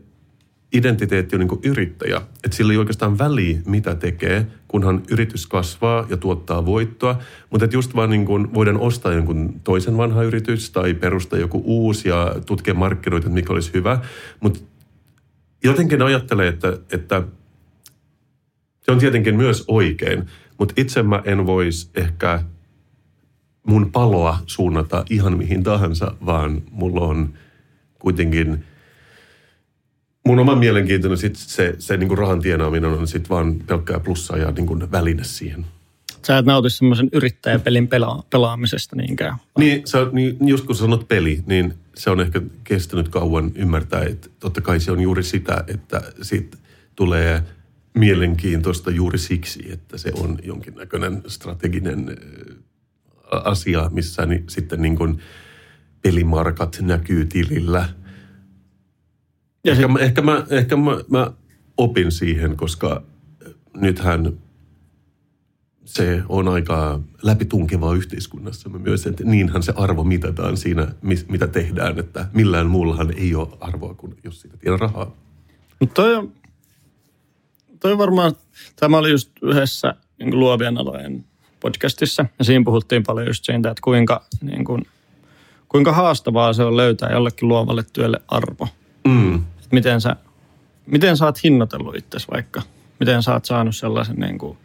identiteetti on niin yrittäjä. Että sillä ei oikeastaan väliä, mitä tekee, kunhan yritys kasvaa ja tuottaa voittoa. Mutta että just vaan niin kuin voidaan ostaa jonkun toisen vanha yritys tai perustaa joku uusi ja tutkia markkinoita, mikä olisi hyvä. Mutta jotenkin ajattelee, että, että se on tietenkin myös oikein, mutta itse mä en voisi ehkä mun paloa suunnata ihan mihin tahansa, vaan mulla on kuitenkin mun oma mielenkiintoinen sit se, se niin kuin rahan tienaaminen on sitten vaan pelkkää plussaa ja niin kuin väline siihen. Sä et nauti semmoisen yrittäjäpelin pela- pelaamisesta niinkään. Niin, sä, niin, just kun sanot peli, niin se on ehkä kestänyt kauan ymmärtää, että totta kai se on juuri sitä, että siitä tulee mielenkiintoista juuri siksi, että se on jonkinnäköinen strateginen asia, missä ni, sitten niin kuin pelimarkat näkyy tilillä. Ja ehkä, mä, ehkä, mä, ehkä mä, mä opin siihen, koska nythän se on aika läpitunkevaa yhteiskunnassa myös, että niinhän se arvo mitataan siinä, mitä tehdään, että millään muullahan ei ole arvoa kuin jos siitä tiedä rahaa. Mutta toi toi varmaan, tämä oli just yhdessä niin luovien alojen podcastissa ja siinä puhuttiin paljon just siitä, että kuinka, niin kuin, kuinka haastavaa se on löytää jollekin luovalle työlle arvo. Mm. Miten, sä, miten sä oot hinnoitellut itsesi vaikka? Miten sä oot saanut sellaisen niin kuin,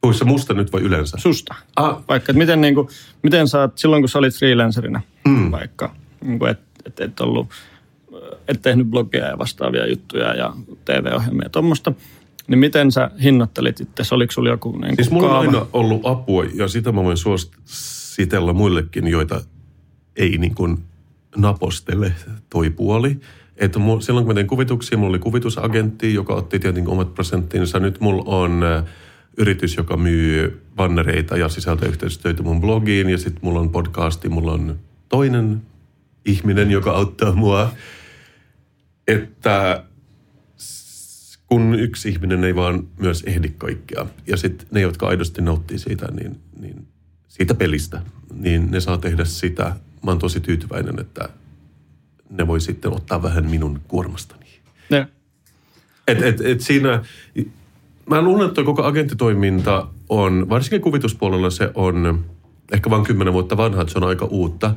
Puhuissa musta nyt vai yleensä? Susta. Ah. Vaikka, että miten, niin kuin, miten sä oot, silloin kun sä olit freelancerina mm. vaikka, niin kuin, et, et, et ollut, et tehnyt blogia ja vastaavia juttuja ja TV-ohjelmia ja tuommoista, niin miten sä hinnoittelit itse? Oliko sulla joku niin Siis mulla kaava? on aina ollut apua ja sitä mä voin suositella muillekin, joita ei niin kuin napostele toi puoli. Että mulla, silloin kun mä tein kuvituksia, mulla oli kuvitusagentti, joka otti tietenkin omat prosenttinsa. Nyt mulla on yritys, joka myy bannereita ja sisältöyhteistyötä mun blogiin. Ja sitten mulla on podcasti, mulla on toinen ihminen, joka auttaa mua. Että kun yksi ihminen ei vaan myös ehdi kaikkea. Ja sitten ne, jotka aidosti nauttii siitä, niin, niin siitä pelistä, niin ne saa tehdä sitä. Mä oon tosi tyytyväinen, että ne voi sitten ottaa vähän minun kuormastani. Ja. Et, et, et siinä, mä luulen, että koko agenttitoiminta on, varsinkin kuvituspuolella se on ehkä vain kymmenen vuotta vanha, että se on aika uutta.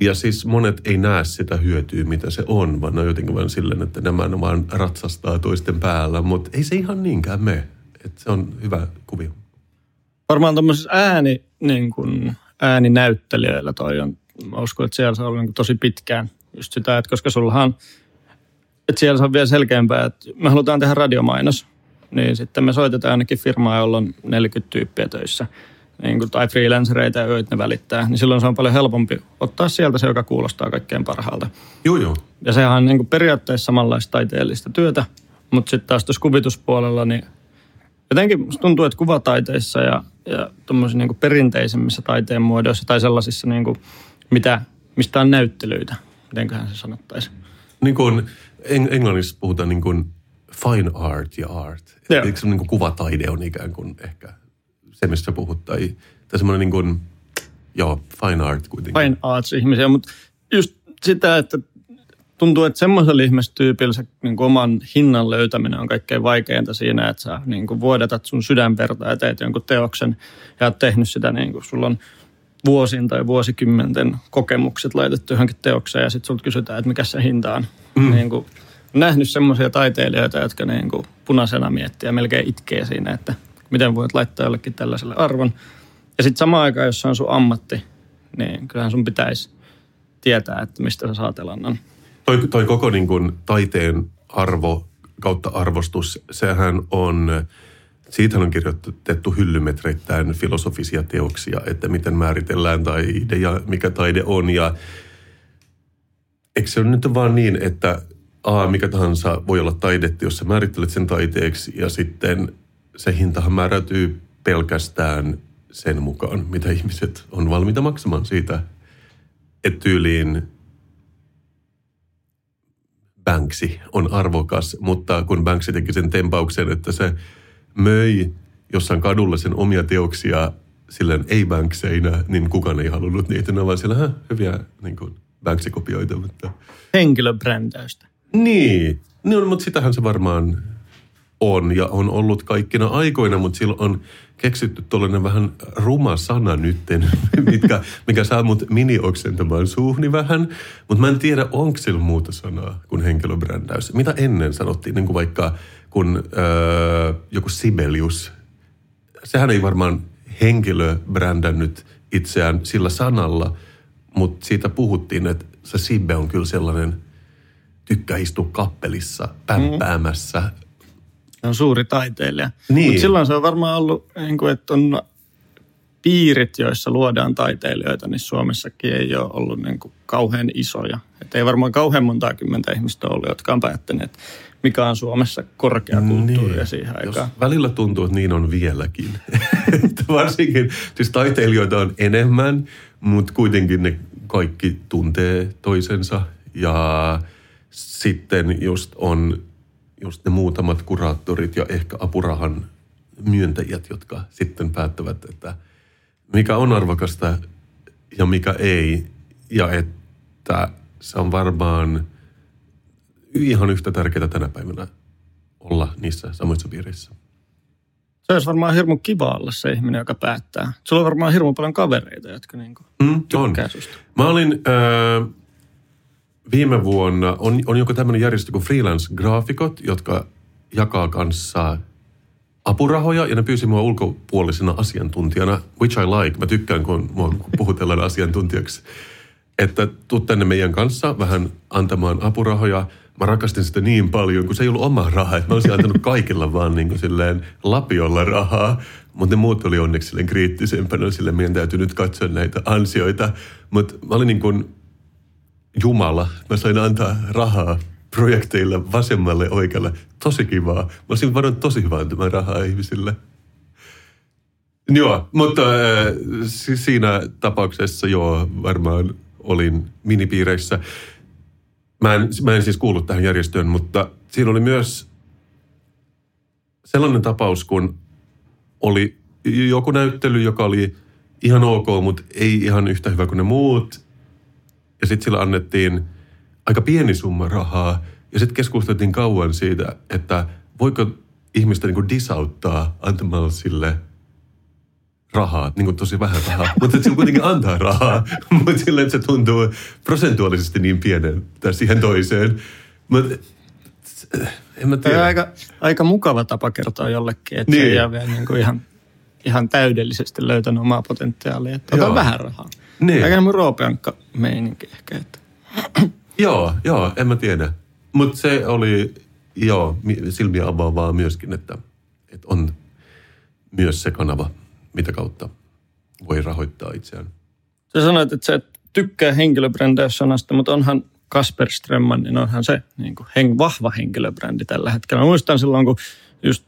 Ja siis monet ei näe sitä hyötyä, mitä se on, vaan ne on jotenkin vain silleen, että nämä vaan ratsastaa toisten päällä. Mutta ei se ihan niinkään me. Että se on hyvä kuvio. Varmaan tuommoisessa ääni, niin kun, ääninäyttelijöillä toi on, mä uskon, että siellä se on niin tosi pitkään just sitä, että koska sullahan, että siellä se on vielä selkeämpää, että me halutaan tehdä radiomainos, niin sitten me soitetaan ainakin firmaa, jolla on 40 tyyppiä töissä – niin kuin, tai freelancereita, joita ne välittää, niin silloin se on paljon helpompi ottaa sieltä se, joka kuulostaa kaikkein parhaalta. Joo, joo. Ja sehän on niin kuin periaatteessa samanlaista taiteellista työtä, mutta sitten taas tuossa kuvituspuolella, niin jotenkin tuntuu, että kuvataiteissa ja, ja tuommoisissa niin perinteisemmissä taiteen muodoissa tai sellaisissa, niin kuin, mitä, mistä on näyttelyitä, mitenköhän se sanottaisi. Niin kuin englannissa puhutaan niin kuin fine art ja art. Eikö se niin kuin kuvataide on ikään kuin ehkä se, mistä puhut, tai, tai semmoinen niin kuin, joo, fine art kuitenkin. Fine arts ihmisiä, mutta just sitä, että tuntuu, että semmoisella ihmistyypillä se niin kuin oman hinnan löytäminen on kaikkein vaikeinta siinä, että sä niin kuin vuodatat sun sydänverta ja teet jonkun teoksen ja oot tehnyt sitä niin kuin sulla on vuosien tai vuosikymmenten kokemukset laitettu johonkin teokseen ja sitten sulta kysytään, että mikä se hinta on. Mm. Niin kuin, nähnyt semmoisia taiteilijoita, jotka niin kuin punaisena miettii ja melkein itkee siinä, että miten voit laittaa jollekin tällaiselle arvon. Ja sitten samaan aikaan, jos se on sun ammatti, niin kyllähän sun pitäisi tietää, että mistä sä saat elannon. Toi, toi koko niin kuin taiteen arvo kautta arvostus, sehän on, siitä on kirjoitettu hyllymetreittäin filosofisia teoksia, että miten määritellään taide ja mikä taide on. Ja eikö se ole nyt vaan niin, että A, mikä tahansa voi olla taidetta, jos sä määrittelet sen taiteeksi ja sitten se hintahan määräytyy pelkästään sen mukaan, mitä ihmiset on valmiita maksamaan siitä, että tyyliin Banksy on arvokas, mutta kun Banksy teki sen tempauksen, että se möi jossain kadulla sen omia teoksia silleen ei Bankseinä, niin kukaan ei halunnut niitä. Ne vaan siellä hyviä niin kuin Banksy-kopioita. Mutta... Henkilöbrändäystä. Niin, no, mutta sitähän se varmaan on ja on ollut kaikkina aikoina, mutta silloin on keksitty tuollainen vähän ruma sana nytten, mitkä, mikä saa mut mini-oksentamaan suuhni vähän. Mutta mä en tiedä, onko sillä muuta sanaa kuin henkilöbrändäys. Mitä ennen sanottiin, niin kuin vaikka kun öö, joku Sibelius. Sehän ei varmaan henkilö brändännyt itseään sillä sanalla, mutta siitä puhuttiin, että se Sibbe on kyllä sellainen tykkää istua kappelissa, pämpäämässä, Se on suuri taiteilija. Niin. Mutta silloin se on varmaan ollut, niin kuin, että on piirit, joissa luodaan taiteilijoita, niin Suomessakin ei ole ollut niin kuin kauhean isoja. Että ei varmaan kauhean montaa kymmentä ihmistä ollut, jotka on päättäneet, mikä on Suomessa korkeakulttuuria niin. siihen Jos aikaan. välillä tuntuu, että niin on vieläkin. Varsinkin, siis taiteilijoita on enemmän, mutta kuitenkin ne kaikki tuntee toisensa. Ja sitten just on just ne muutamat kuraattorit ja ehkä apurahan myöntäjät, jotka sitten päättävät, että mikä on arvokasta ja mikä ei. Ja että se on varmaan ihan yhtä tärkeää tänä päivänä olla niissä samoissa piireissä. Se olisi varmaan hirmu kiva olla se ihminen, joka päättää. Sulla on varmaan hirmu paljon kavereita, jotka niin kuin Mm, on. susta. Mä olin äh, viime vuonna, on, on joku tämmöinen järjestö kuin freelance-graafikot, jotka jakaa kanssa apurahoja ja ne pyysi mua ulkopuolisena asiantuntijana, which I like. Mä tykkään, kun mua puhutellaan asiantuntijaksi. Että tuu tänne meidän kanssa vähän antamaan apurahoja. Mä rakastin sitä niin paljon, kun se ei ollut oma raha. Että mä olisin antanut kaikilla vaan niin kuin silleen lapiolla rahaa. Mutta ne muut oli onneksi silleen kriittisempänä. Sille meidän täytyy nyt katsoa näitä ansioita. Mutta mä olin niin kuin Jumala. Mä sain antaa rahaa projekteille vasemmalle oikealle. Tosi kivaa. Mä olisin varannut tosi hyvää antamaan rahaa ihmisille. Joo, mutta äh, si- siinä tapauksessa joo, varmaan olin minipiireissä. Mä en, mä en siis kuullut tähän järjestöön, mutta siinä oli myös sellainen tapaus, kun oli joku näyttely, joka oli ihan ok, mutta ei ihan yhtä hyvä kuin ne muut. Ja sitten sillä annettiin aika pieni summa rahaa. Ja sitten keskusteltiin kauan siitä, että voiko ihmistä niin disauttaa antamalla sille rahaa, niin kuin tosi vähän rahaa. Mutta sillä kuitenkin antaa rahaa, mutta sillä että se tuntuu prosentuaalisesti niin pieneltä siihen toiseen. Mutta en mä Tämä on tiedä. aika, aika mukava tapa kertoa jollekin, että niin. se ei ole vielä niin kuin ihan, ihan täydellisesti löytänyt omaa potentiaalia. Että ota vähän rahaa. Niin. Aika mun roopeankka meininki ehkä. Että. Joo, joo, en mä tiedä. Mutta se oli, joo, mi- silmiä avaavaa myöskin, että, että on myös se kanava, mitä kautta voi rahoittaa itseään. Sä sanoit, että sä et tykkää henkilöbrändäyssanasta, mutta onhan Kasper Strömman, niin onhan se niin kuin heng, vahva henkilöbrändi tällä hetkellä. Mä muistan silloin, kun just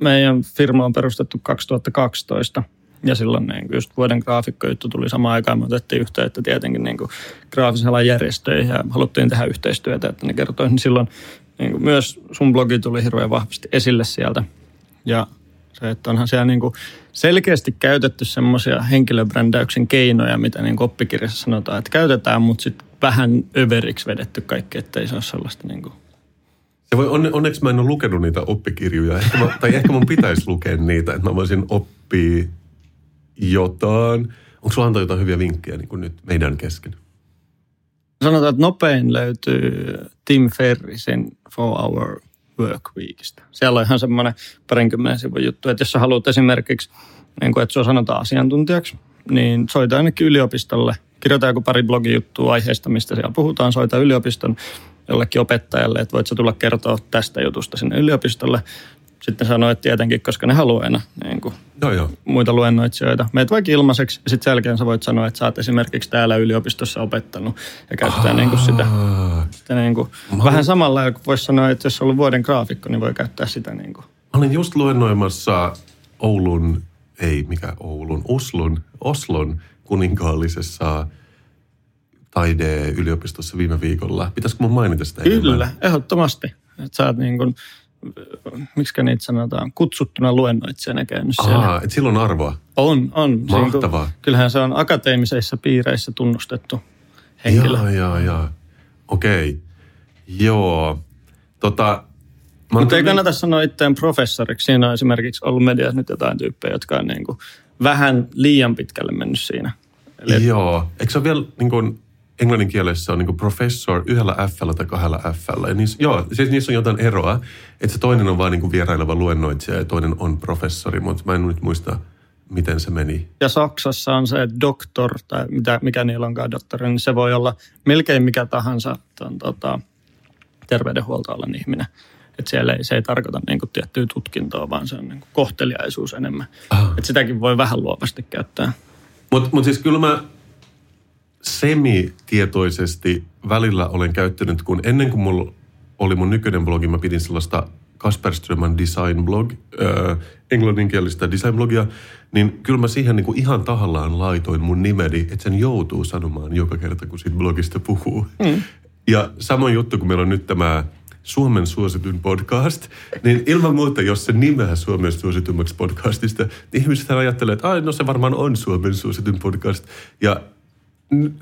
meidän firma on perustettu 2012 ja silloin niin kuin just vuoden graafikkojuttu tuli samaan aikaan. Me otettiin yhteyttä tietenkin niin kuin graafisen järjestöihin ja haluttiin tehdä yhteistyötä, että ne kertoi. Niin silloin niin kuin myös sun blogi tuli hirveän vahvasti esille sieltä. Ja se, että onhan siellä niin kuin selkeästi käytetty semmoisia henkilöbrändäyksen keinoja, mitä niin oppikirjassa sanotaan, että käytetään, mutta sitten vähän överiksi vedetty kaikki, ettei se ole sellaista niin kuin Se voi, onne, onneksi mä en ole lukenut niitä oppikirjoja, ehkä mä, tai ehkä mun pitäisi lukea niitä, että mä voisin oppia jotain. Onko sulla antaa jotain hyviä vinkkejä niin kuin nyt meidän kesken? Sanotaan, että nopein löytyy Tim Ferrisin Four Hour Work Weekistä. Siellä on ihan semmoinen parinkymmenen sivun juttu, että jos sä haluat esimerkiksi, niin kuin, että sua sanotaan asiantuntijaksi, niin soita ainakin yliopistolle. Kirjoita joku pari blogijuttua aiheesta, mistä siellä puhutaan. Soita yliopiston jollekin opettajalle, että voit sä tulla kertoa tästä jutusta sinne yliopistolle. Sitten sanoit tietenkin, koska ne haluaa aina niin kuin Joo, joo. muita luennoitsijoita. Meet vaikka ilmaiseksi ja sitten sen jälkeen sä voit sanoa, että sä oot esimerkiksi täällä yliopistossa opettanut ja käyttää niin kuin sitä, sitä niin kuin, vähän samalla kuin voisi sanoa, että jos on ollut vuoden graafikko, niin voi käyttää sitä niin kuin. Mä olin just luennoimassa Oulun, ei mikä Oulun, Oslon, Oslon kuninkaallisessa taideyliopistossa viime viikolla. Pitäisikö mun mainita sitä Kyllä, enemmän? ehdottomasti. Että sä oot niin kuin, miksi niitä sanotaan, kutsuttuna luennoitsijana käynyt siellä. Ahaa, et silloin arvoa. On, on. Mahtavaa. kyllähän se on akateemisissa piireissä tunnustettu henkilö. Jaa, jaa, jaa. Okei. Joo. Tota, Mutta ei kannata sanoa itseään professoriksi. Siinä on esimerkiksi ollut mediassa nyt jotain tyyppejä, jotka on niin kuin vähän liian pitkälle mennyt siinä. Eli Joo. Eikö se ole vielä niin kuin, englannin kielessä on niin professor yhdellä f tai kahdella f ja niissä, Joo, siis niissä on jotain eroa. Että se toinen on vaan niin vieraileva luennoitsija ja toinen on professori, mutta mä en nyt muista, miten se meni. Ja Saksassa on se doktor, tai mitä, mikä niillä onkaan doktori, niin se voi olla melkein mikä tahansa ton, tota, terveydenhuoltoalan ihminen. Että siellä ei, se ei tarkoita niin kuin tiettyä tutkintoa, vaan se on niin kuin kohteliaisuus enemmän. Ah. Et sitäkin voi vähän luovasti käyttää. Mutta mut siis kyllä mä semitietoisesti välillä olen käyttänyt, kun ennen kuin mulla oli mun nykyinen blogi, mä pidin sellaista Kasper Ströman design blog, äh, englanninkielistä design blogia, niin kyllä mä siihen niin kuin ihan tahallaan laitoin mun nimeni, että sen joutuu sanomaan joka kerta, kun siitä blogista puhuu. Mm. Ja sama juttu, kun meillä on nyt tämä Suomen suosituin podcast, niin ilman muuta, jos se nimeää Suomen suositummaksi podcastista, niin ihmiset ajattelee, että no se varmaan on Suomen suosituin podcast. Ja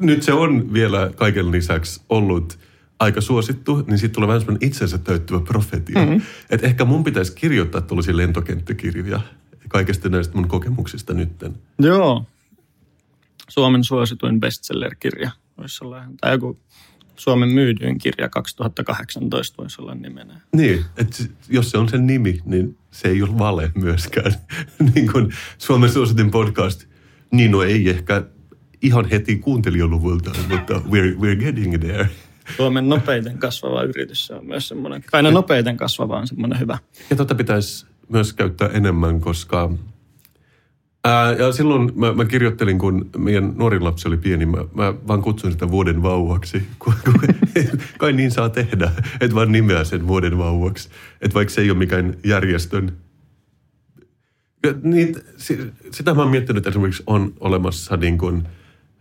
nyt se on vielä kaiken lisäksi ollut aika suosittu, niin siitä tulee vähän semmoinen itsensä täyttävä profetia. Mm-hmm. Että ehkä mun pitäisi kirjoittaa tuollaisia lentokenttäkirjoja kaikesta näistä mun kokemuksista nytten. Joo. Suomen suosituin bestseller-kirja voisi olla. ihan- Tai joku Suomen myydyin kirja 2018 voisi olla nimenä. Niin, että jos se on sen nimi, niin se ei ole vale myöskään. niin kuin Suomen suositin podcast, niin no ei ehkä ihan heti kuuntelijaluvulta, mutta we're, we're getting there. Suomen nopeiten kasvava yritys, se on myös semmoinen, aina nopeiten kasvava on semmoinen hyvä. Ja tota pitäisi myös käyttää enemmän, koska... Ää, ja silloin mä, mä kirjoittelin, kun meidän nuorin lapsi oli pieni, mä, mä vaan kutsuin sitä vuoden vauvaksi. Kun, kun, kai niin saa tehdä, että vaan nimeä sen vuoden vauvaksi. Että vaikka se ei ole mikään järjestön Ja Niin, si- sitä mä oon miettinyt, että esimerkiksi on olemassa niin kuin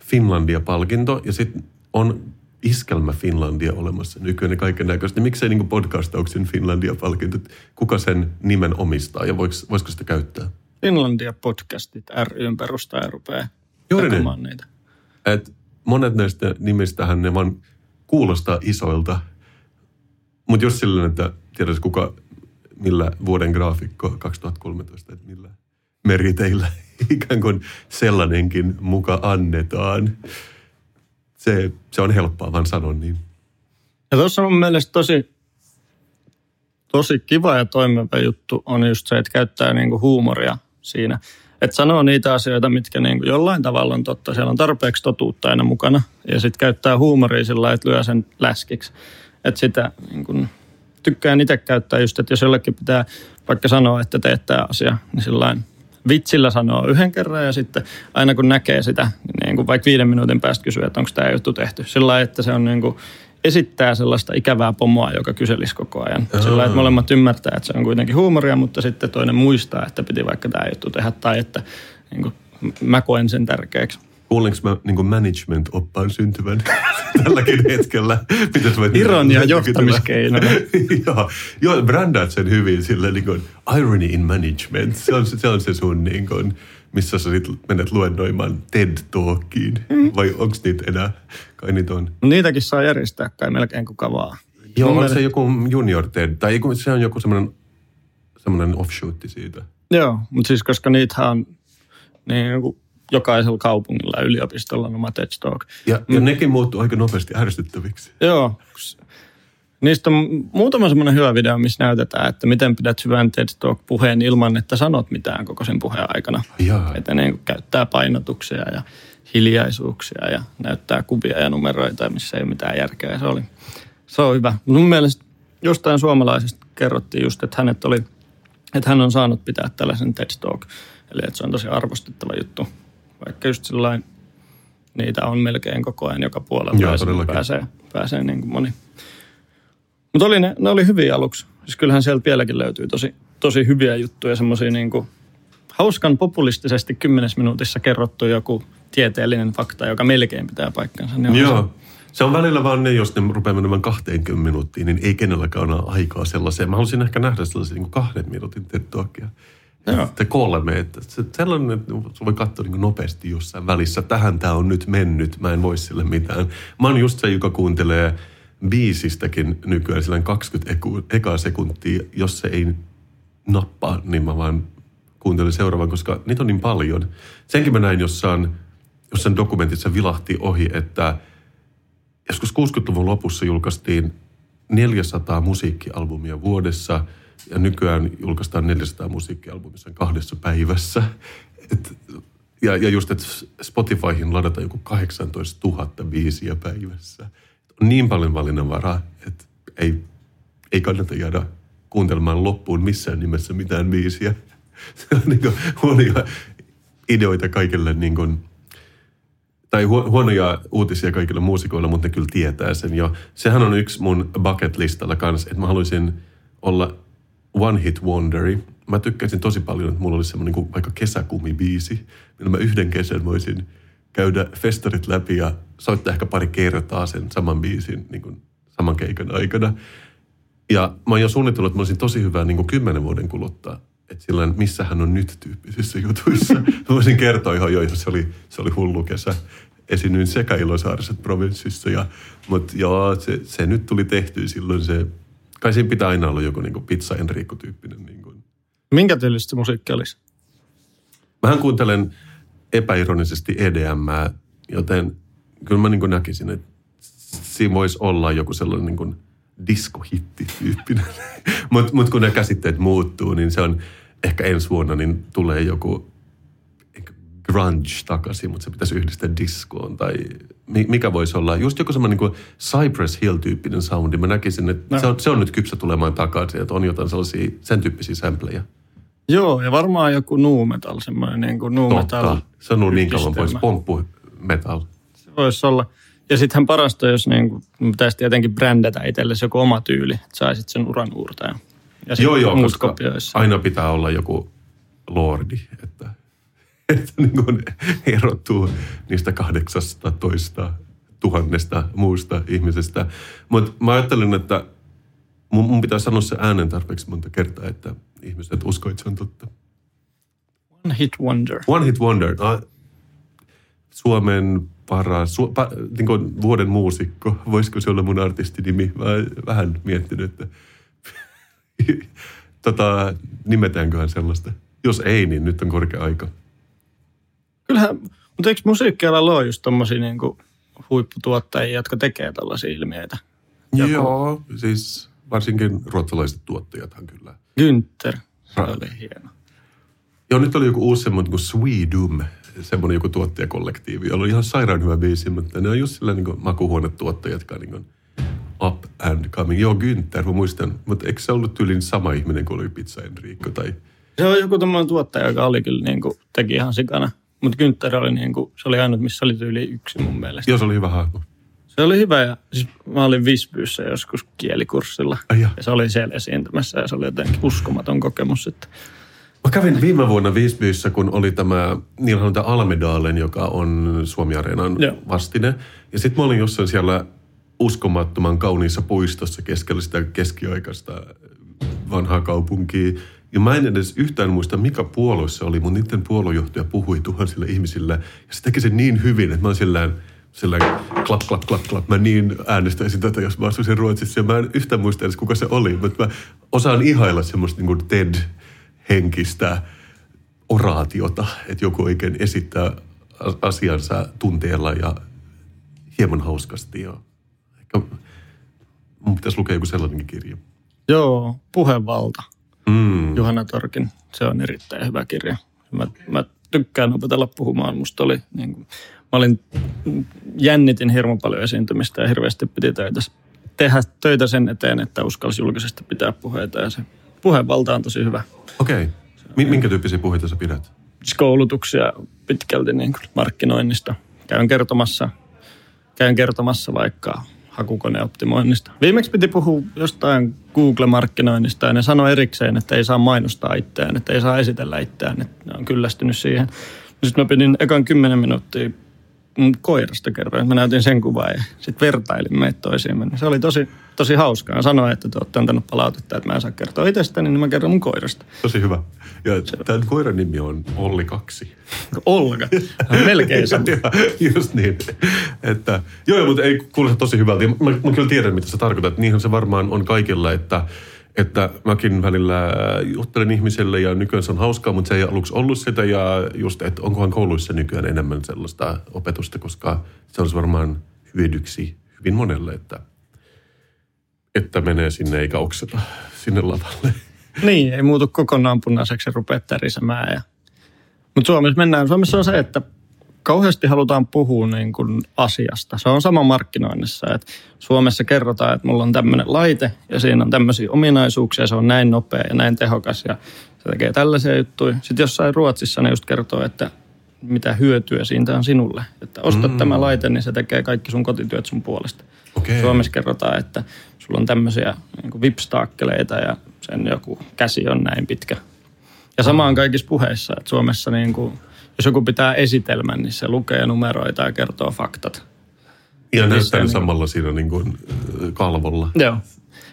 Finlandia-palkinto ja sitten on Iskelmä Finlandia olemassa nykyään ja kaiken näköistä. Miksei niin podcastauksen Finlandia-palkinto? Kuka sen nimen omistaa ja voiko, voisiko sitä käyttää? Finlandia podcastit ryn perustaja rupeaa Juuri niin. niitä. Et monet näistä nimistähän ne vaan kuulostaa isoilta. Mutta just silleen, että tiedätkö kuka, millä vuoden graafikko 2013, että millä meriteillä ikään kuin sellainenkin muka annetaan. Se, se on helppoa vaan sanoa niin. Ja tuossa mun mielestä tosi, tosi kiva ja toimiva juttu on just se, että käyttää niinku huumoria siinä. Että sanoo niitä asioita, mitkä niinku jollain tavalla on totta. Siellä on tarpeeksi totuutta aina mukana. Ja sitten käyttää huumoria sillä että lyö sen läskiksi. Että sitä niinku, tykkään itse käyttää just, että jos jollekin pitää vaikka sanoa, että teet tämä asia, niin sillä vitsillä sanoo yhden kerran ja sitten aina kun näkee sitä, niin kuin vaikka viiden minuutin päästä kysyy, että onko tämä juttu tehty. Sillä lailla, että se on niin kuin, esittää sellaista ikävää pomoa, joka kyselisi koko ajan. Sillä lailla, että molemmat ymmärtää, että se on kuitenkin huumoria, mutta sitten toinen muistaa, että piti vaikka tämä juttu tehdä tai että niin kuin, mä koen sen tärkeäksi. Kuulinko mä niin management-oppaan syntyvän tälläkin hetkellä? Sä voit Ironia jotenkin johtamiskeinona. joo, joo, brändäät sen hyvin sillä niin kuin, irony in management. Se on, se on se sun niin kuin, missä sä sit menet luennoimaan TED-talkiin. Mm. Vai onko niitä enää? Kai niitä on. No Niitäkin saa järjestää kai melkein kuka vaan. Joo, Mun on se joku junior TED, tai joku- se on joku semmoinen semmoinen offshootti siitä. Joo, mutta siis koska niitähän on niin kuin jokaisella kaupungilla ja yliopistolla on oma TED Talk. Ja, ja nekin muuttuu aika nopeasti ärsyttäviksi. Joo. Niistä on muutama semmoinen hyvä video, missä näytetään, että miten pidät hyvän TED Talk-puheen ilman, että sanot mitään koko sen puheen aikana. Jaa. Että ne niin käyttää painotuksia ja hiljaisuuksia ja näyttää kuvia ja numeroita, missä ei ole mitään järkeä. Se, oli, se on hyvä. Mun mielestä jostain suomalaisesta kerrottiin just, että hänet oli, että hän on saanut pitää tällaisen TED Talk. Eli että se on tosi arvostettava juttu. Vaikka just sillain, niitä on melkein koko ajan joka puolella. Joo, todellakin. pääsee, pääsee niin kuin moni. Mutta oli ne, ne oli hyviä aluksi. Siis kyllähän sieltä vieläkin löytyy tosi, tosi hyviä juttuja, semmoisia niin kuin hauskan populistisesti kymmenes minuutissa kerrottu joku tieteellinen fakta, joka melkein pitää paikkansa. Niin Joo. Se on välillä vaan ne, jos ne rupeaa menemään 20 minuuttia, niin ei kenelläkään ole aikaa sellaiseen. Mä haluaisin ehkä nähdä sellaisia niin kahden minuutin TED-talkia. Että kolme. Että se, sellainen, että se voi katsoa niin nopeasti jossain välissä. Tähän tämä on nyt mennyt. Mä en voi sille mitään. Mä oon just se, joka kuuntelee biisistäkin nykyään sillä 20 eku, ekaa sekuntia. Jos se ei nappaa, niin mä vaan kuuntelen seuraavan, koska niitä on niin paljon. Senkin mä näin jossain, jossain dokumentissa vilahti ohi, että joskus 60-luvun lopussa julkaistiin 400 musiikkialbumia vuodessa ja nykyään julkaistaan 400 musiikkialbumia kahdessa päivässä. Et, ja, ja just, että Spotifyhin ladataan joku 18 000 biisiä päivässä. On niin paljon valinnanvaraa, että ei, ei kannata jäädä kuuntelemaan loppuun missään nimessä mitään biisiä. Se on niin huonoja ideoita kaikille niin kuin, tai huonoja uutisia kaikille muusikoille, mutta ne kyllä tietää sen jo. Sehän on yksi mun bucket listalla kanssa, että mä haluaisin olla one hit wonderi. Mä tykkäsin tosi paljon, että mulla olisi semmoinen niin vaikka kesäkumibiisi, millä mä yhden kesän voisin käydä festarit läpi ja soittaa ehkä pari kertaa sen saman biisin niin kuin saman keikan aikana. Ja mä oon jo suunnitellut, että mä olisin tosi hyvä niin kuin kymmenen vuoden kuluttaa. Että sillä missä hän on nyt tyyppisissä jutuissa. mä voisin kertoa ihan jo, se oli, se oli hullu kesä. Esinnyin sekä Ilosaarissa että provinssissa. Ja, mutta joo, se, se, nyt tuli tehty silloin se, kai siinä pitää aina olla joku niin kuin pizza Enrico-tyyppinen. Niin kuin. Minkä tyylistä musiikki olisi? Mähän kuuntelen epäironisesti EDM, joten kyllä mä niin näkisin, että siinä voisi olla joku sellainen niin kuin – diskohitti-tyyppinen. Mutta mut kun ne käsitteet muuttuu, niin se on ehkä ensi vuonna, niin tulee joku grunge takaisin, mutta se pitäisi yhdistää diskoon tai mikä voisi olla. Just joku semmoinen niin Cypress Hill-tyyppinen soundi. Mä näkisin, että no. se, on, se on nyt kypsä tulemaan takaisin, että on jotain sellaisia sen tyyppisiä sampleja. Joo, ja varmaan joku nu metal, semmoinen niin kuin nu metal. Totta, se on niin kauan pois, pomppu metal. Se voisi olla. Ja sittenhän parasta, jos niin kuin, pitäisi tietenkin brändätä itsellesi joku oma tyyli, että saisit sen uran uurtajan. Ja joo, joo, koska kopioissa. aina pitää olla joku lordi, että, että niin kuin erottuu niistä 18 tuhannesta muusta ihmisestä. Mutta mä ajattelin, että mun, mun pitää sanoa se äänen tarpeeksi monta kertaa, että ihmiset uskoo, että se on totta. One hit wonder. One hit wonder. No, Suomen paras, su, pa, niin kuin vuoden muusikko. Voisiko se olla mun artistinimi? Mä vähän miettinyt, että tota, nimetäänköhän sellaista. Jos ei, niin nyt on korkea aika. Kyllähän, mutta eikö musiikkialalla ole just tommosia niin kuin huipputuottajia, jotka tekee tällaisia ilmiöitä? Joku... Joo, siis varsinkin ruotsalaiset tuottajathan kyllä. Günther, se Ra- oli hieno. Joo, nyt oli joku uusi semmoinen kuin Swedum, semmoinen joku tuottajakollektiivi, jolla oli ihan sairaan hyvä biisi, mutta ne on just sillä niin makuhuonetuottajat, jotka on niin up and coming. Joo, Günther, mä muistan, mutta eikö se ollut tyylin sama ihminen kuin oli Pizza Enrico tai... Se on joku tämmöinen tuottaja, joka oli kyllä niin kuin, teki ihan sikana. Mutta Günther oli niin kuin, se oli ainut, missä oli tyyli yksi mun mielestä. Joo, se oli hyvä hahmo. Se oli hyvä ja siis mä olin Visbyssä joskus kielikurssilla. Ai ja. ja se oli siellä esiintymässä ja se oli jotenkin uskomaton kokemus, että Mä kävin viime vuonna Visbyssä, kun oli tämä, niillä on tämä Almedalen, joka on Suomi-areenan vastine. Ja sitten mä olin jossain siellä uskomattoman kauniissa puistossa keskellä sitä keskiaikaista vanhaa kaupunkia. Ja mä en edes yhtään muista, mikä puolue se oli, mutta niiden puoluejohtaja puhui tuhansille ihmisille. Ja se teki sen niin hyvin, että mä oon sillään, sillään klap, klap, klap, klap. Mä niin äänestäisin tätä, jos mä asuisin Ruotsissa. Ja mä en yhtään muista edes, kuka se oli. Mutta mä osaan ihailla semmoista niin kuin TED henkistä oraatiota, että joku oikein esittää asiansa tunteella ja hieman hauskasti. Ja ehkä mun pitäisi lukea joku sellainenkin kirja. Joo, Puhevalta. Mm. Juhana Torkin. Se on erittäin hyvä kirja. Mä, mä tykkään opetella puhumaan. Musta oli, niin kuin, mä olin, jännitin hirmu paljon esiintymistä ja hirveästi piti töitä, tehdä töitä sen eteen, että uskalsi julkisesti pitää puheita ja se puhevalta on tosi hyvä. Okei. Okay. Minkä tyyppisiä puheita sä pidät? Siis koulutuksia pitkälti niin kuin markkinoinnista. Käyn kertomassa, käyn kertomassa vaikka hakukoneoptimoinnista. Viimeksi piti puhua jostain Google-markkinoinnista ja ne sanoi erikseen, että ei saa mainostaa itseään, että ei saa esitellä itseään, että ne on kyllästynyt siihen. Sitten mä pidin ekan kymmenen minuuttia mun koirasta kerroin. Mä näytin sen kuvan ja sitten vertailin meitä toisiimme. Se oli tosi, tosi hauskaa. Sanoin, että te olette antanut palautetta, että mä en saa kertoa itsestäni, niin mä kerron mun koirasta. Tosi hyvä. Ja tämän koiran nimi on Olli 2. Olga. Melkein sama. Just niin. Että, joo, mutta ei kuulosta tosi hyvältä. Mä, mä kyllä tiedän, mitä sä tarkoitat. Niinhän se varmaan on kaikilla, että, että mäkin välillä juttelen ihmiselle ja nykyään se on hauskaa, mutta se ei aluksi ollut sitä. Ja just, että onkohan kouluissa nykyään enemmän sellaista opetusta, koska se olisi varmaan hyödyksi hyvin monelle, että, että menee sinne eikä okseta sinne lavalle. Niin, ei muutu kokonaan punaiseksi ja rupea tärisemään. Ja... Mutta Suomessa mennään. Suomessa on se, että kauheasti halutaan puhua niin kuin asiasta. Se on sama markkinoinnissa, että Suomessa kerrotaan, että mulla on tämmöinen laite ja siinä on tämmöisiä ominaisuuksia, se on näin nopea ja näin tehokas ja se tekee tällaisia juttuja. Sitten jossain Ruotsissa ne just kertoo, että mitä hyötyä siitä on sinulle. Että ostat mm. tämä laite, niin se tekee kaikki sun kotityöt sun puolesta. Okei. Suomessa kerrotaan, että sulla on tämmöisiä niin vipstaakkeleita ja sen joku käsi on näin pitkä. Ja sama on kaikissa puheissa, että Suomessa niin kuin, jos joku pitää esitelmän, niin se lukee numeroita ja kertoo faktat. Ja näyttää niin- samalla siinä niin kuin kalvolla. Joo.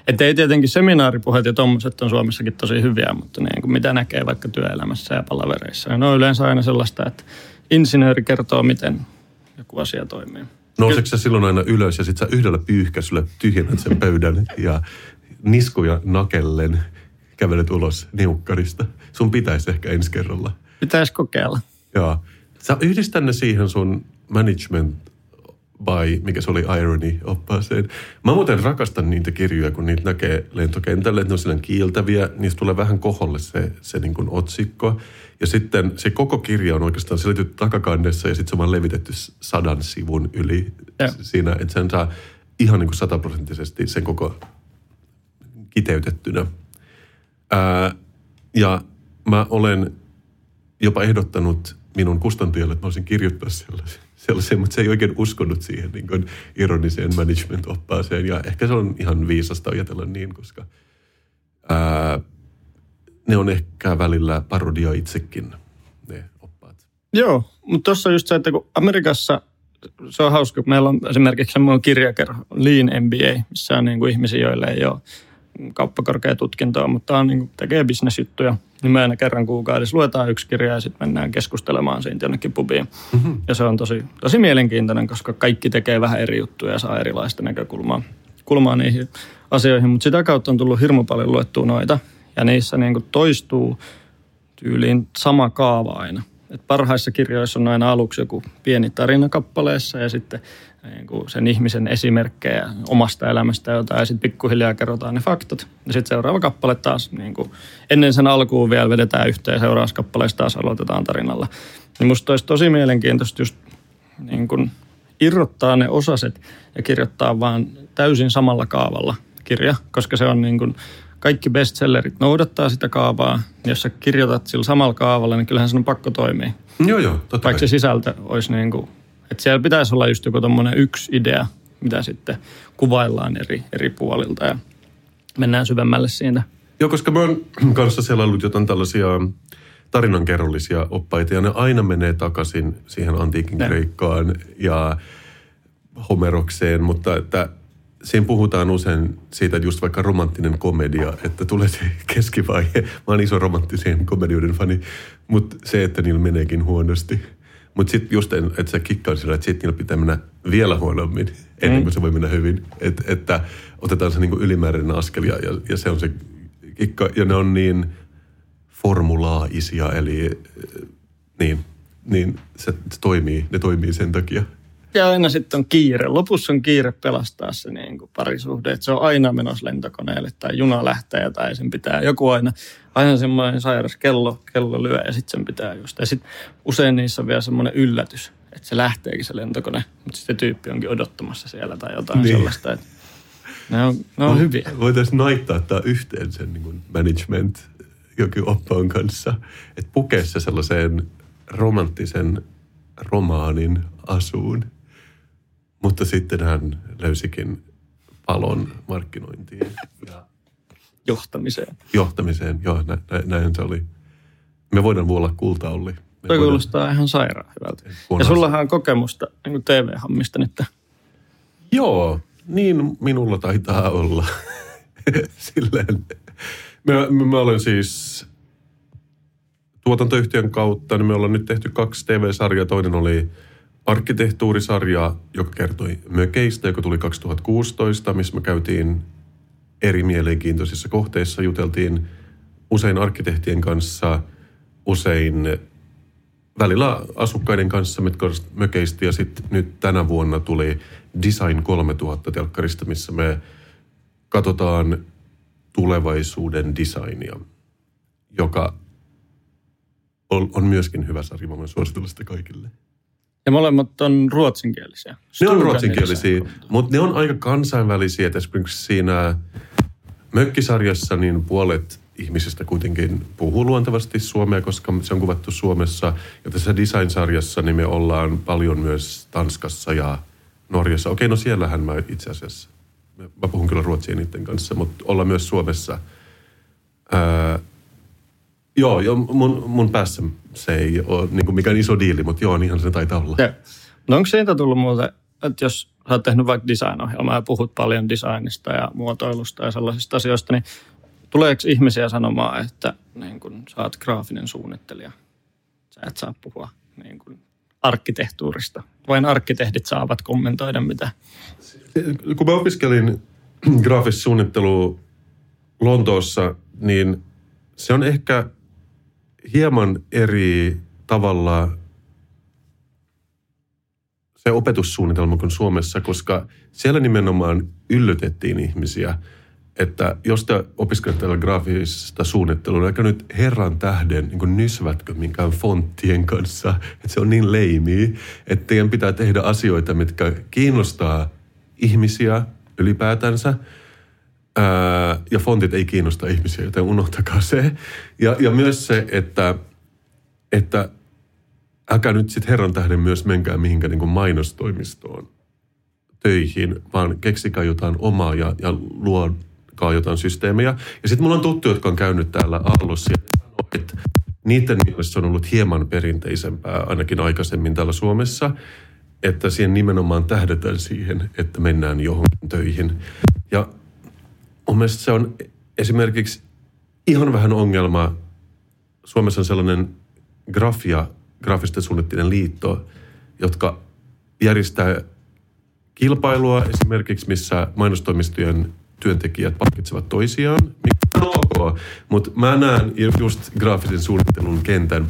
Että ei tietenkin seminaaripuheet ja tommoset on Suomessakin tosi hyviä, mutta niin kuin mitä näkee vaikka työelämässä ja palavereissa. Ja ne on yleensä aina sellaista, että insinööri kertoo, miten joku asia toimii. Nouseeko sä silloin aina ylös ja sit sä yhdellä pyyhkäisyllä tyhjennät sen pöydän ja niskuja nakellen kävelet ulos niukkarista. Sun pitäisi ehkä ensi kerralla. Pitäisi kokeilla. Joo. Sä yhdistä ne siihen sun management by, mikä se oli irony oppaaseen. Mä muuten rakastan niitä kirjoja, kun niitä näkee lentokentällä, että ne on sellainen kiiltäviä. Niistä tulee vähän koholle se, se niin kuin otsikko. Ja sitten se koko kirja on oikeastaan selitetty takakannessa ja sitten se on vaan levitetty sadan sivun yli Joo. siinä, että sen saa ihan niin kuin sataprosenttisesti sen koko kiteytettynä. Ää, ja mä olen jopa ehdottanut minun kustantajalle, että mä olisin kirjoittaa sellaisen, sellaisen mutta se ei oikein uskonut siihen niin kuin ironiseen management-oppaaseen. Ja ehkä se on ihan viisasta ajatella niin, koska ää, ne on ehkä välillä parodia itsekin, ne oppaat. Joo, mutta tuossa just se, että kun Amerikassa se on hauska, kun meillä on esimerkiksi semmoinen kirjakerho, Lean MBA, missä on niin kuin ihmisiä, joille ei ole kauppakorkeatutkintoa, mutta on niin tekee bisnesjuttuja. Niin me aina kerran kuukaudessa luetaan yksi kirja ja sitten mennään keskustelemaan siitä jonnekin pubiin. Mm-hmm. Ja se on tosi, tosi mielenkiintoinen, koska kaikki tekee vähän eri juttuja ja saa erilaista näkökulmaa kulmaa niihin asioihin. Mutta sitä kautta on tullut hirmu paljon luettua noita. Ja niissä niin kuin toistuu tyyliin sama kaava aina. Et parhaissa kirjoissa on aina aluksi joku pieni tarina kappaleessa ja sitten niin kuin sen ihmisen esimerkkejä omasta elämästä jotain ja sitten pikkuhiljaa kerrotaan ne faktat. Ja sitten seuraava kappale taas, niin kuin ennen sen alkuun vielä vedetään yhteen seuraavassa kappaleessa taas aloitetaan tarinalla. Niin musta olisi tosi mielenkiintoista just niin kuin irrottaa ne osaset ja kirjoittaa vaan täysin samalla kaavalla kirja, koska se on niin kuin, kaikki bestsellerit noudattaa sitä kaavaa. Jos sä kirjoitat sillä samalla kaavalla, niin kyllähän se on pakko toimia. Joo, joo, totta Vaikka se sisältö olisi niin kuin, että siellä pitäisi olla just joku tommonen yksi idea, mitä sitten kuvaillaan eri, eri puolilta ja mennään syvemmälle siitä. Joo, koska mä oon kanssa siellä ollut jotain tällaisia tarinankerrollisia oppaita, ja ne aina menee takaisin siihen antiikin Ne. Kreikkaan ja Homerokseen, mutta että siinä puhutaan usein siitä, että just vaikka romanttinen komedia, että tulee se keskivaihe. Mä oon iso romanttisen komedioiden fani, mutta se, että niillä meneekin huonosti. Mutta sitten just, että se kikkaa sillä, että sitten niillä pitää mennä vielä huonommin, ennen kuin se voi mennä hyvin. Et, että otetaan se niinku ylimääräinen askel ja, ja, ja se on se kikka. Ja ne on niin formulaaisia, eli äh, niin, niin se, se toimii, ne toimii sen takia. Ja aina sitten on kiire. Lopussa on kiire pelastaa se niin kuin parisuhde. Että se on aina menossa lentokoneelle tai juna lähtee tai sen pitää joku aina, aina semmoinen sairas kello, kello lyö ja sitten sen pitää just. Ja sitten usein niissä on vielä semmoinen yllätys, että se lähteekin se lentokone, mutta sitten tyyppi onkin odottamassa siellä tai jotain Niin. sellaista. Että ne on, ne on hyviä. Voitaisiin naittaa tämä yhteen sen niin kuin management jokin oppaan kanssa. Että pukee se sellaiseen romanttisen romaanin asuun. Mutta sitten hän löysikin palon markkinointiin ja johtamiseen. johtamiseen. Joo, nä, nä, näin se oli. Me voidaan vuolla kulta Olli. Toi kuulostaa ihan sairaan hyvältä. Ja sullahan on kokemusta niin TV-hammista nyt. Joo, niin minulla taitaa olla. Silleen. Mä, mä olen siis tuotantoyhtiön kautta, niin me ollaan nyt tehty kaksi TV-sarjaa. Toinen oli arkkitehtuurisarja, joka kertoi mökeistä, joka tuli 2016, missä me käytiin eri mielenkiintoisissa kohteissa, juteltiin usein arkkitehtien kanssa, usein välillä asukkaiden kanssa mitkä mökeistä ja sitten nyt tänä vuonna tuli Design 3000 telkkarista, missä me katsotaan tulevaisuuden designia, joka on, on myöskin hyvä sarja. Mä suositella sitä kaikille. Ja molemmat on ruotsinkielisiä. Ne on ruotsinkielisiä, mutta ne on aika kansainvälisiä. Et esimerkiksi siinä mökkisarjassa niin puolet ihmisistä kuitenkin puhuu luontevasti suomea, koska se on kuvattu Suomessa. Ja tässä design-sarjassa niin me ollaan paljon myös Tanskassa ja Norjassa. Okei, no siellähän mä itse asiassa, mä puhun kyllä ruotsia niiden kanssa, mutta olla myös Suomessa. Ää, joo, jo, mun, mun päässä se ei ole niin kuin mikään iso diili, mutta joo, niinhän se taitaa olla. Ja. No onko siitä tullut muuten, että jos sä oot tehnyt vaikka design-ohjelmaa ja puhut paljon designista ja muotoilusta ja sellaisista asioista, niin tuleeko ihmisiä sanomaan, että niin kun sä oot graafinen suunnittelija, sä et saa puhua niin kun arkkitehtuurista? Vain arkkitehdit saavat kommentoida mitä? Kun mä opiskelin graafista suunnittelua Lontoossa, niin se on ehkä hieman eri tavalla se opetussuunnitelma kuin Suomessa, koska siellä nimenomaan yllytettiin ihmisiä, että jos te opiskelette täällä graafisesta suunnittelua, niin nyt herran tähden niin nysvätkö minkään fonttien kanssa, että se on niin leimiä, että teidän pitää tehdä asioita, mitkä kiinnostaa ihmisiä ylipäätänsä – Ja fontit ei kiinnosta ihmisiä, joten unohtakaa se. Ja, ja myös se, että, että älkää nyt sitten herran tähden myös menkää mihinkään niin mainostoimistoon töihin, vaan keksikää jotain omaa ja, ja luokaa jotain systeemejä. Ja sitten mulla on tuttu, jotka on käynyt täällä Aallossa ja sanoo, että niiden mielestä se on ollut hieman perinteisempää ainakin aikaisemmin täällä Suomessa, että siihen nimenomaan tähdetään siihen, että mennään johonkin töihin. Ja mun mielestä se on esimerkiksi ihan vähän ongelma. Suomessa on sellainen grafia, graafisten suunnittelinen liitto, jotka järjestää kilpailua esimerkiksi, missä mainostoimistojen työntekijät palkitsevat toisiaan. Mutta mä näen just graafisen suunnittelun kentän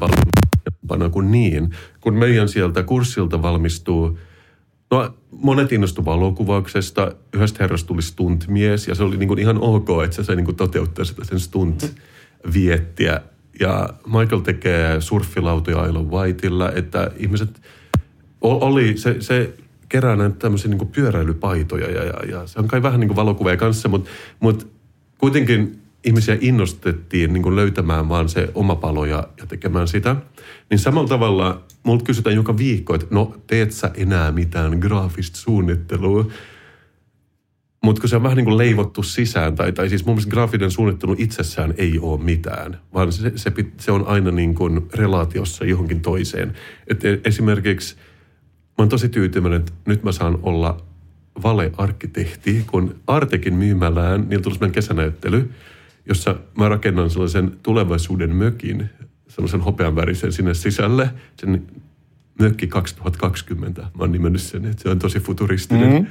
paljon kuin niin, kun meidän sieltä kurssilta valmistuu – No monet innostu valokuvauksesta. Yhdestä herrasta tuli stuntmies ja se oli niin kuin ihan ok, että se sai niin kuin toteuttaa sitä sen stunt-viettiä. Ja Michael tekee surffilautoja Isle Whiteilla, että ihmiset oli, se, se kerää näitä tämmöisiä niin pyöräilypaitoja ja, ja, ja, se on kai vähän niin kuin valokuvia kanssa, mutta, mutta kuitenkin ihmisiä innostettiin niin kuin löytämään vaan se oma palo ja, ja tekemään sitä. Niin samalla tavalla multa kysytään joka viikko, että no teet sä enää mitään graafista suunnittelua? Mutta kun se on vähän niin kuin leivottu sisään, tai, tai siis mun mielestä graafinen suunnittelu itsessään ei ole mitään, vaan se, se, se on aina niin kuin relaatiossa johonkin toiseen. Et e, esimerkiksi mä oon tosi tyytyväinen, että nyt mä saan olla valearkkitehti, kun Artekin myymälään, niillä tuli kesänäyttely, jossa mä rakennan sellaisen tulevaisuuden mökin, sellaisen hopeanvärisen sinne sisälle, sen mökki 2020, mä oon nimennyt sen, että se on tosi futuristinen. Mm-hmm.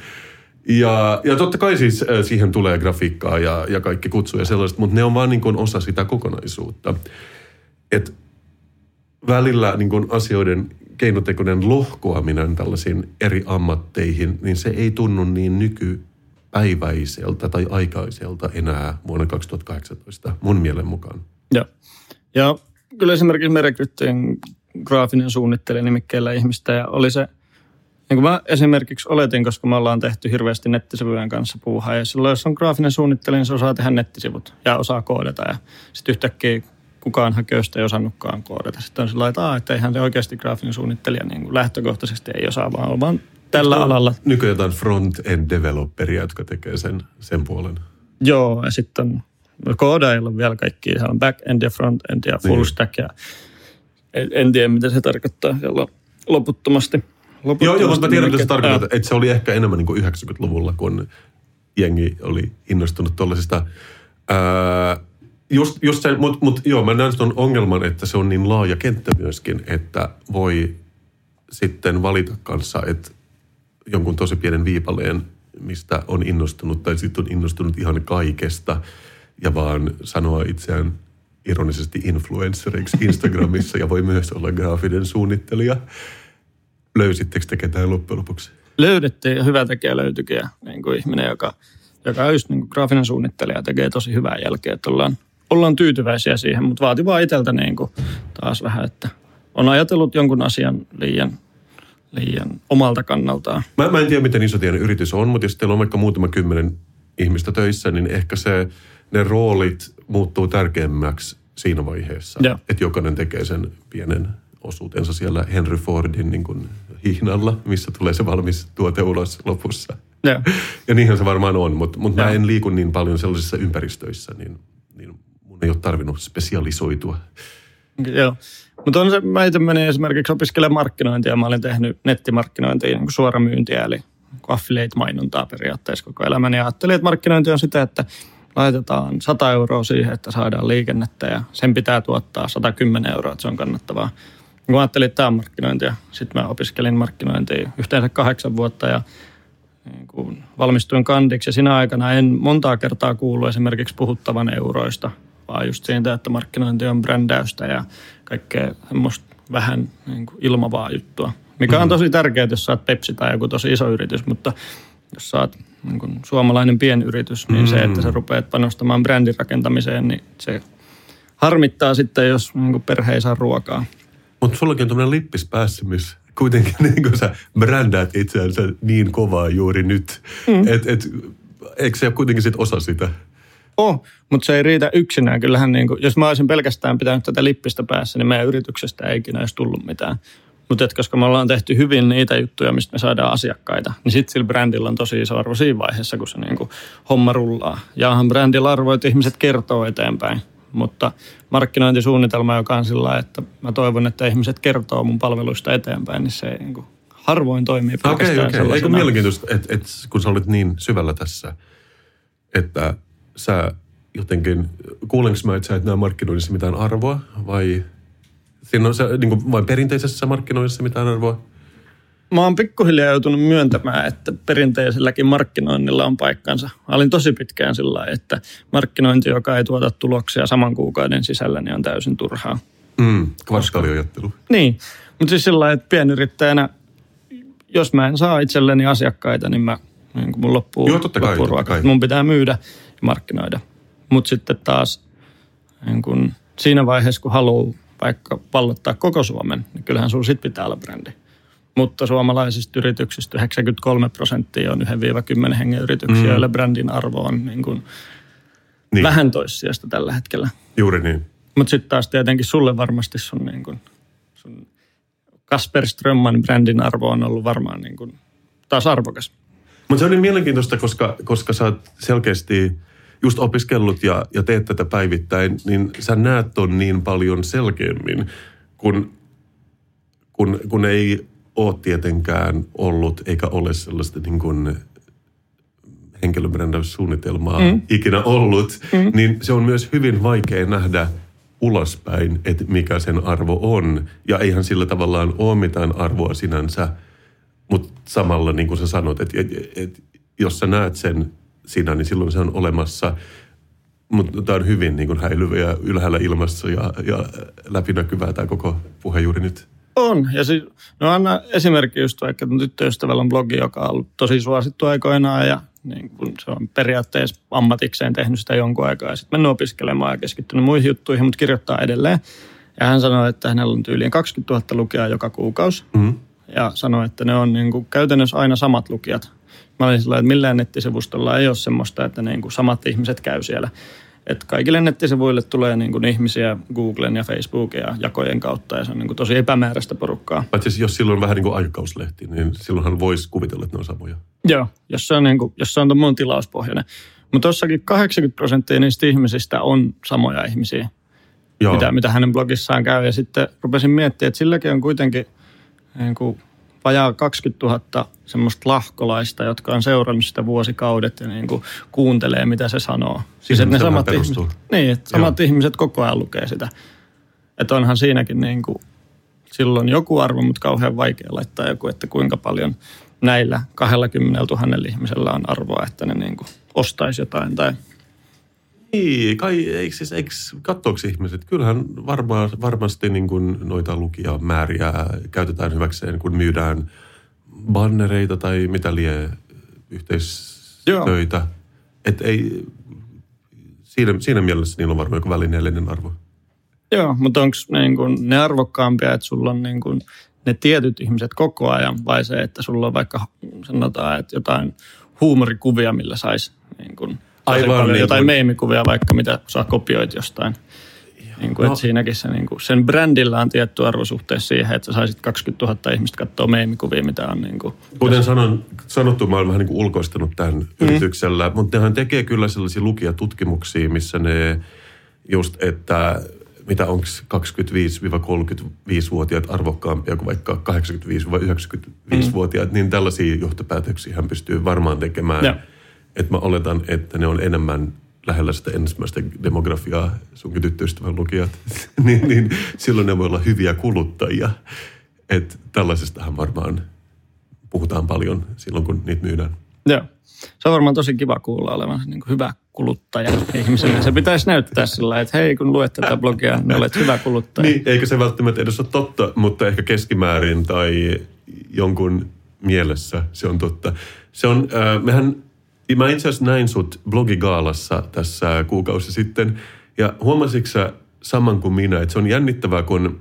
Ja, ja totta kai siis äh, siihen tulee grafiikkaa ja, ja kaikki kutsuja ja sellaiset, mutta ne on vaan niin kuin osa sitä kokonaisuutta. Et välillä niin kuin asioiden keinotekoinen lohkoaminen tällaisiin eri ammatteihin, niin se ei tunnu niin nyky päiväiseltä tai aikaiselta enää vuonna 2018 mun mielen mukaan. Joo. Ja kyllä esimerkiksi me rekryttiin graafinen suunnittelija nimikkeellä ihmistä ja oli se, niin kuin mä esimerkiksi oletin, koska me ollaan tehty hirveästi nettisivujen kanssa puuhaa ja silloin jos on graafinen suunnittelija, niin se osaa tehdä nettisivut ja osaa koodata ja sitten yhtäkkiä kukaan hakijoista ei osannutkaan koodata. Sitten on sillä että, että eihän se oikeasti graafinen suunnittelija niin kuin lähtökohtaisesti ei osaa, vaan on vaan tällä alalla. Nykyään jotain front-end developeria, jotka tekee sen, sen puolen. Joo, ja sitten on koodailla vielä kaikki. Siellä on back-end ja front-end ja full niin. stack ja En, en tiedä, mitä se tarkoittaa siellä loputtomasti. loputtomasti Joo, joo, mutta tiedän, mitä se tarkoittaa. Että se oli ehkä enemmän niin kuin 90-luvulla, kun jengi oli innostunut tuollaisista... Just, just se, mutta mut, joo, mä näen tuon ongelman, että se on niin laaja kenttä myöskin, että voi sitten valita kanssa, että jonkun tosi pienen viipaleen, mistä on innostunut, tai sitten on innostunut ihan kaikesta, ja vaan sanoa itseään ironisesti influenceriksi Instagramissa, ja voi myös olla graafinen suunnittelija. Löysittekö te ketään loppujen lopuksi? löydettiin ja hyvä tekijä löytyikin ja niin kuin ihminen, joka, joka on just niin kuin graafinen suunnittelija ja tekee tosi hyvää jälkeä, että ollaan, ollaan tyytyväisiä siihen, mutta vaatii vaan itseltä niin kuin taas vähän, että on ajatellut jonkun asian liian, liian omalta kannaltaan. Mä, mä en tiedä, miten iso teidän yritys on, mutta jos teillä on vaikka muutama kymmenen ihmistä töissä, niin ehkä se, ne roolit muuttuu tärkeämmäksi siinä vaiheessa. Joo. Että jokainen tekee sen pienen osuutensa siellä Henry Fordin niin kuin hihnalla, missä tulee se valmis tuote ulos lopussa. Joo. Ja niinhän se varmaan on, mutta, mutta mä en liiku niin paljon sellaisissa ympäristöissä, niin, niin mun ei ole tarvinnut spesialisoitua. Joo. Mutta on se, mä itse menin esimerkiksi opiskelemaan markkinointia. Mä olin tehnyt nettimarkkinointia niin suoramyyntiä, eli affiliate-mainontaa periaatteessa koko elämäni. Ja ajattelin, että markkinointi on sitä, että laitetaan 100 euroa siihen, että saadaan liikennettä ja sen pitää tuottaa 110 euroa, että se on kannattavaa. Kun ajattelin, että tämä on markkinointia. Sitten mä opiskelin markkinointia yhteensä kahdeksan vuotta ja niin kuin valmistuin kandiksi ja siinä aikana en montaa kertaa kuullut esimerkiksi puhuttavan euroista, vaan just siitä, että markkinointi on brändäystä ja kaikkea semmoista vähän niin ilmavaa juttua. Mikä on tosi tärkeää, jos sä oot Pepsi tai joku tosi iso yritys, mutta jos sä oot niin kuin suomalainen pienyritys, niin se, että sä rupeat panostamaan brändin rakentamiseen, niin se harmittaa sitten, jos niin kuin perhe ei saa ruokaa. Mutta sullakin on tämmöinen lippis päässä, missä kuitenkin niin kuin sä brändäät itseänsä niin kovaa juuri nyt. Mm. Et, et, eikö se ole kuitenkin sit osa sitä? Oh, mutta se ei riitä yksinään. Kyllähän niin kuin, jos mä olisin pelkästään pitänyt tätä lippistä päässä, niin meidän yrityksestä ei ikinä olisi tullut mitään. Mutta koska me ollaan tehty hyvin niitä juttuja, mistä me saadaan asiakkaita, niin sitten sillä brändillä on tosi iso arvo siinä vaiheessa, kun se niin kuin homma rullaa. Jaahan brändillä arvo, että ihmiset kertoo eteenpäin. Mutta markkinointisuunnitelma, joka on sillä että mä toivon, että ihmiset kertoo mun palveluista eteenpäin, niin se ei niin kuin harvoin toimii Okei, pelkästään okei. Eikö sellaisena. mielenkiintoista, että et, kun sä olet niin syvällä tässä, että sä jotenkin, kuulenko mä, että sä et näe markkinoinnissa mitään arvoa vai siinä on se, niin kuin, vai perinteisessä markkinoinnissa mitään arvoa? Mä oon pikkuhiljaa joutunut myöntämään, että perinteiselläkin markkinoinnilla on paikkansa. Mä olin tosi pitkään sillä lailla, että markkinointi, joka ei tuota tuloksia saman kuukauden sisällä, niin on täysin turhaa. Mm, kvartaaliojattelu. Niin, mutta siis sillä lailla, että pienyrittäjänä, jos mä en saa itselleni asiakkaita, niin mä, niin kun mun loppuu, Joo, totta kai, loppuu totta ruoka. kai. Mun pitää myydä ja markkinoida. Mutta sitten taas niin kun siinä vaiheessa, kun haluaa vaikka pallottaa koko Suomen, niin kyllähän sulla sit pitää olla brändi. Mutta suomalaisista yrityksistä 93 prosenttia on 1-10 hengen yrityksiä, mm. joille brändin arvo on niin kun Niin, vähän toissijasta tällä hetkellä. juuri niin. Mutta sitten taas tietenkin sulle varmasti sun, niin kun, sun Kasper Strömman brändin arvo on ollut varmaan niin kun, taas arvokas. Mutta se on niin mielenkiintoista, koska, koska sä oot selkeästi just opiskellut ja, ja teet tätä päivittäin, niin sä näet ton niin paljon selkeämmin, kun, kun, kun ei ole tietenkään ollut eikä ole sellaista niin kuin henkilöbrändäyssuunnitelmaa mm. ikinä ollut, mm. niin se on myös hyvin vaikea nähdä ulospäin, että mikä sen arvo on. Ja eihän sillä tavallaan ole mitään arvoa sinänsä, mutta samalla niin kuin sä sanot, että et, et, jos sä näet sen sinä, niin silloin se on olemassa. Mutta tämä on hyvin niin kuin häilyvä ja ylhäällä ilmassa ja, ja läpinäkyvää tämä koko puhe juuri nyt. On. Ja siis, no anna esimerkki just vaikka tyttöystävällä on blogi, joka on ollut tosi suosittu aikoinaan ja niin kun se on periaatteessa ammatikseen tehnyt sitä jonkun aikaa ja sitten mennyt opiskelemaan ja keskittynyt muihin juttuihin, mutta kirjoittaa edelleen. Ja hän sanoi, että hänellä on tyyliin 20 000 lukijaa joka kuukausi. Mm. Ja sanoi, että ne on niin kuin käytännössä aina samat lukijat. Mä olin sillä, että millään nettisivustolla ei ole semmoista, että niin kuin samat ihmiset käy siellä. Että kaikille nettisivuille tulee niin kuin ihmisiä Googlen ja Facebookin ja jakojen kautta ja se on niin kuin tosi epämääräistä porukkaa. Paitsi siis jos silloin on vähän niin kuin aikakauslehti, niin silloinhan voisi kuvitella, että ne on samoja. Joo, jos se on, niin kuin, jos se on tuommoinen tilauspohjainen. Mutta tossakin 80 prosenttia niistä ihmisistä on samoja ihmisiä. Joo. mitä, mitä hänen blogissaan käy. Ja sitten rupesin miettimään, että silläkin on kuitenkin niin kuin vajaa 20 000 semmoista lahkolaista, jotka on seurannut sitä vuosikaudet ja niin kuin kuuntelee, mitä se sanoo. Siis että ne samat perustuu. ihmiset, niin, että samat ihmiset koko ajan lukee sitä. Että onhan siinäkin niin kuin, silloin joku arvo, mutta kauhean vaikea laittaa joku, että kuinka paljon näillä 20 000 ihmisellä on arvoa, että ne niin kuin ostaisi jotain tai Niin, kai, eikö siis, eikö, ihmiset? Kyllähän varma, varmasti niin kuin noita lukijamääriä käytetään hyväkseen, kun myydään bannereita tai mitä lie yhteistöitä. Et ei, siinä, siinä mielessä niillä on varmaan joku välineellinen arvo. Joo, mutta onko niin kun ne arvokkaampia, että sulla on niin kun ne tietyt ihmiset koko ajan vai se, että sulla on vaikka sanotaan, että jotain huumorikuvia, millä saisi niin kun, Aivan, niin jotain kun- meemikuvia vaikka, mitä sä kopioit jostain. Niin kuin, No. että siinäkin se, niin kuin, sen brändillä on tietty arvo suhteessa siihen, että sä saisit 20 000 ihmistä katsoa meemikuvia, mitä on niin kuin, Kuten sanon, sanottu, mä olen vähän niin kuin ulkoistanut tämän mm. yrityksellä, mutta nehän tekee kyllä sellaisia lukijatutkimuksia, missä ne just, että mitä onko 25-35-vuotiaat arvokkaampia kuin vaikka 85-95-vuotiaat, niin tällaisia johtopäätöksiä hän pystyy varmaan tekemään. Joo. Että mä oletan, että ne on enemmän lähellä sitä ensimmäistä demografiaa, sunkin tyttöystävän lukijat, niin, niin silloin ne voi olla hyviä kuluttajia. Että tällaisestahan varmaan puhutaan paljon silloin, kun niitä myydään. Joo. Se on varmaan tosi kiva kuulla olevan niin kuin hyvä kuluttaja ihmiselle. Se pitäisi näyttää sillä että hei, kun luet tätä blogia, niin olet hyvä kuluttaja. Niin, eikä se välttämättä edes ole totta, mutta ehkä keskimäärin tai jonkun mielessä se on totta. Se on, äh, mehän, mä itse asiassa näin sut blogigaalassa tässä kuukausi sitten, ja huomasitko sä saman kuin minä, että se on jännittävää, kun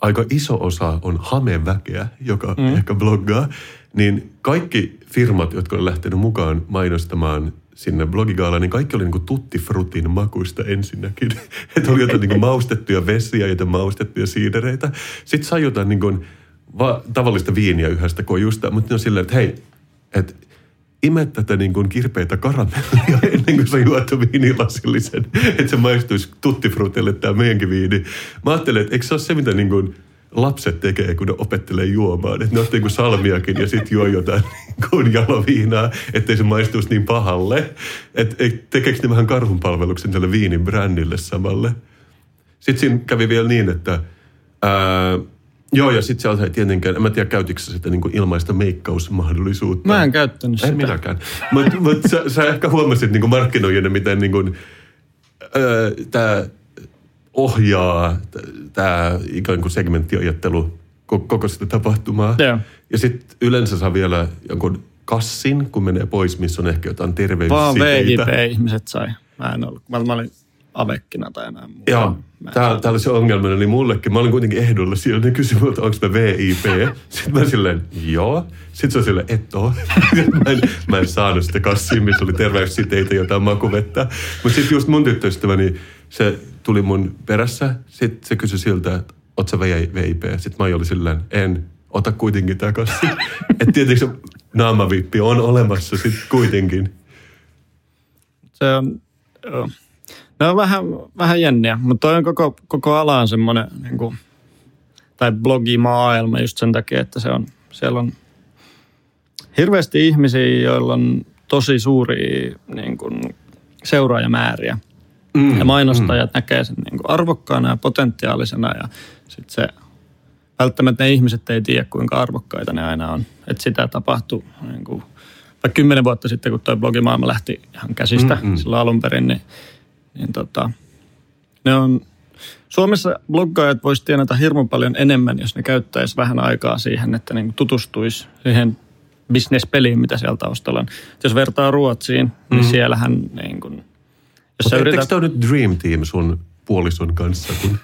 aika iso osa on hameväkeä, joka mm. ehkä bloggaa, niin kaikki firmat, jotka on lähtenyt mukaan mainostamaan sinne blogigaalaan, niin kaikki oli niin kuin tutti frutin makuista ensinnäkin. Että oli jotain niin kuin maustettuja vesiä, jotain maustettuja siidereitä. Sitten sai jotain niin kuin va- tavallista viiniä yhdestä kojusta, mutta ne on silleen, että hei, että ime tätä niin kuin kirpeitä karamellia ennen kuin sä juot viinilasillisen, että se maistuisi tuttifrutille tämä meidänkin viini. Mä ajattelen, että eikö se ole se, mitä niin kuin lapset tekee, kun ne opettelee juomaan. Että ne ottaa niin salmiakin ja sitten juo jotain niin kuin jaloviinaa, ettei se maistuisi niin pahalle. Että et, tekeekö ne vähän karhunpalveluksen tälle viinin brändille samalle? Sitten siinä kävi vielä niin, että ää, joo ja sitten se on tietenkään, en mä tiedä käytikö sä sitä niin ilmaista meikkausmahdollisuutta. Mä en käyttänyt sitä. En minäkään. Mutta mut sä, sä ehkä huomasit niin markkinoijana, miten niin kuin, tämä ohjaa tämä ikään kuin segmenttiajattelu ko- koko sitä tapahtumaa. Joo. Ja sitten yleensä saa vielä jonkun kassin, kun menee pois, missä on ehkä jotain Vaan terveyssiteitä. VJP-ihmiset sai. Mä en ollut. Mä, mä olin avekkina tai näin muuta. Joo, en tää, oli se ongelma, oli mullekin. Mä olin kuitenkin ehdolla siellä, ne kysyi multa, onko mä VIP. Sitten mä silleen, joo. Sitten se on silleen, et oo. mä, en, mä en saanut sitä kassia, missä oli terveyssiteitä, jotain makuvettä. Mutta sitten just mun tyttöystäväni, se tuli mun perässä. Sitten se kysyi siltä, että oot sä VIP? Sitten mä olin silleen, en. Ota kuitenkin tää kassi. että se naamavippi on olemassa sitten kuitenkin. Se on, joo. Ne on vähän, vähän jänniä, mutta toi on koko, koko alaan semmoinen, niin kuin, tai blogimaailma just sen takia, että se on, siellä on hirveästi ihmisiä, joilla on tosi suuria niin kuin, seuraajamääriä. Mm, Ja mainostajat mm. näkee sen niin kuin arvokkaana ja potentiaalisena ja sitten se välttämättä ne ihmiset ei tiedä, kuinka arvokkaita ne aina on. Että sitä tapahtui niin kuin, vaikka kymmenen vuotta sitten, kun toi blogimaailma lähti ihan käsistä Mm, mm. silloin alun perin, niin, niin tota, ne on, Suomessa bloggaajat vois tienata hirmu paljon enemmän, jos ne käyttäisi vähän aikaa siihen, että niin tutustuisi siihen bisnespeliin, mitä siellä taustalla on. Jos vertaa Ruotsiin, niin Mm. siellähän niin kuin, jos Mutta yrität... tämä nyt Dream Team sun puolison kanssa, kun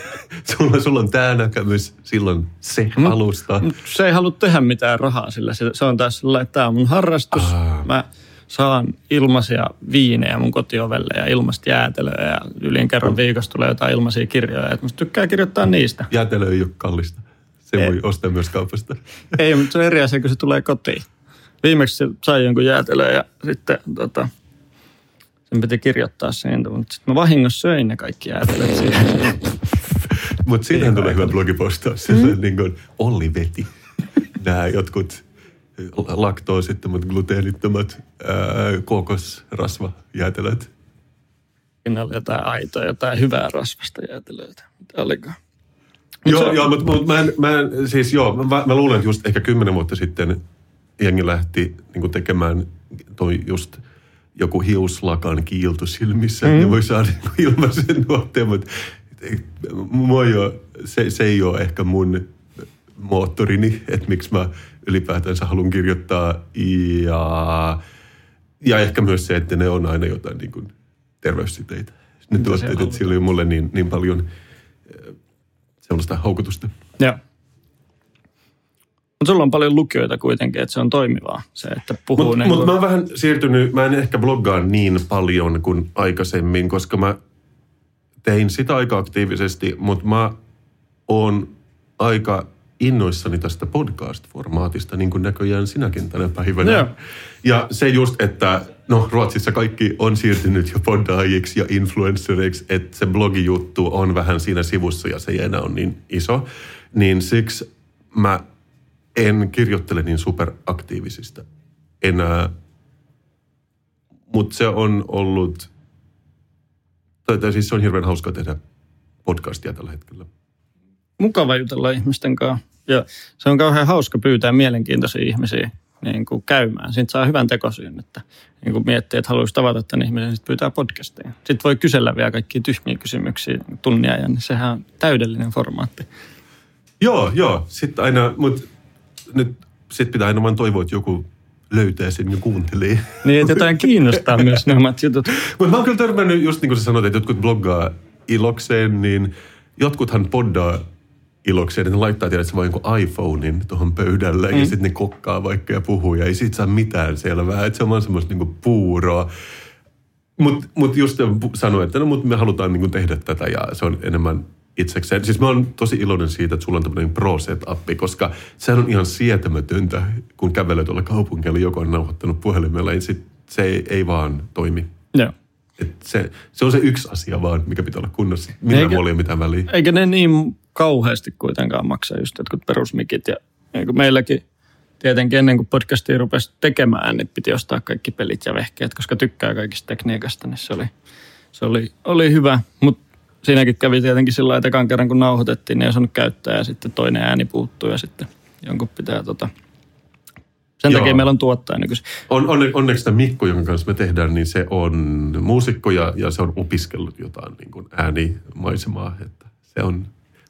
sulla, sulla on tämä näkemys, silloin se Mut- alusta. Se ei halua tehdä mitään rahaa sillä. Se, se on taas sellainen, että tämä on mun harrastus. Aa. Mä saan ilmaisia viinejä mun kotiovelle ja ilmasta jäätelöä ja yliin kerran viikossa tulee jotain ilmaisia kirjoja. Et musta tykkää kirjoittaa niistä. Jäätelö ei ole kallista. Se Ei. voi ostaa myös kaupasta. Ei, mutta se on eri asia, kun se tulee kotiin. Viimeksi se sai jonkun jäätelöä ja sitten tota, Sen piti kirjoittaa siitä, mutta sitten mä vahingossa söin ne kaikki jäätelöt siitä. Mutta siitähän tulee hyvä blogipostaus. Mm. niin kuin Olli veti nämä jotkut laktoosittomat, gluteenittomat ää, kookosrasvajäätelöt. Siinä oli jotain aitoa, jotain hyvää rasvasta jäätelöitä. Mitä olikaan? Joo, se... joo mutta mut mä, en, mä en, siis joo, mä, mä luulen, että just ehkä kymmenen vuotta sitten jengi lähti niin tekemään toi just joku hiuslakan kiilto silmissä, mm. niin voi saada niin ilmaisen nuotteen, mutta se, se ei ole ehkä mun moottorini, että miksi mä ylipäätänsä haluan kirjoittaa. Ja, ja ehkä myös se, että ne on aina jotain niin kuin terveyssiteitä. Ne tuotteet, että sillä oli mulle niin, niin paljon sellaista houkutusta. Joo. Mutta sulla on paljon lukijoita kuitenkin, että se on toimivaa, se, että puhuu... Mutta niin mut kuin... mä oon vähän siirtynyt, mä en ehkä bloggaa niin paljon kuin aikaisemmin, koska mä tein sitä aika aktiivisesti, mutta mä oon aika innoissani tästä podcast-formaatista, niin kuin näköjään sinäkin tänä päivänä. Joo. Ja se just, että no Ruotsissa kaikki on siirtynyt jo poddaajiksi ja influenceriksi, että se blogijuttu on vähän siinä sivussa ja se ei enää ole niin iso. Niin siksi mä en kirjoittele niin superaktiivisista enää. Mutta se on ollut, tai, tai siis se on hirveän hauska tehdä podcastia tällä hetkellä mukava jutella ihmisten kanssa. Ja se on kauhean hauska pyytää mielenkiintoisia ihmisiä niin kuin käymään. Siitä saa hyvän tekosyyn, että niin kuin miettii, että haluaisi tavata tämän ihmisen, sitten pyytää podcasteja. Sitten voi kysellä vielä kaikkia tyhmiä kysymyksiä tunnia ja niin sehän on täydellinen formaatti. Joo, joo. Sitten aina, mutta nyt sitten pitää aina vaan toivoa, että joku löytää sen ja kuuntelee. Niin, että jotain kiinnostaa myös nämä jutut. Mutta mä oon kyllä törmännyt, just niin kuin sä sanoit, että jotkut bloggaa ilokseen, niin jotkuthan poddaa ilokseen, että ne laittaa tiedät, vaan jonkun iPhonein tuohon pöydälle mm. ja sitten ne kokkaa vaikka ja puhuu ja ei siitä saa mitään selvää. Että se on vaan semmoista niinku puuroa. Mutta mut just sanoin, että no, mut me halutaan niinku tehdä tätä ja se on enemmän itsekseen. Siis mä oon tosi iloinen siitä, että sulla on tämmöinen pro setup, koska sehän on ihan sietämätöntä, kun kävelee tuolla kaupungilla, joku on nauhoittanut puhelimella, niin sit se ei, ei vaan toimi. Joo. Et se, se on se yksi asia vaan, mikä pitää olla kunnossa. Minä eikä, ei mitään väliä. Eikä ne niin kauheasti kuitenkaan maksa just jotkut perusmikit. Ja niin kuin meilläkin tietenkin ennen kuin podcastia rupesi tekemään, niin piti ostaa kaikki pelit ja vehkeet, koska tykkää kaikista tekniikasta, niin se oli, se oli, oli hyvä. Mutta siinäkin kävi tietenkin sillä lailla, että ekan kerran kun nauhoitettiin, niin ei osannut käyttää ja sitten toinen ääni puuttuu ja sitten jonkun pitää tota, sen Joo. takia meillä on tuottaja nykyisin. On, on, onneksi tämä Mikko, jonka kanssa me tehdään, niin se on muusikko ja, ja se on opiskellut jotain niin kuin äänimaisemaa. Että se on,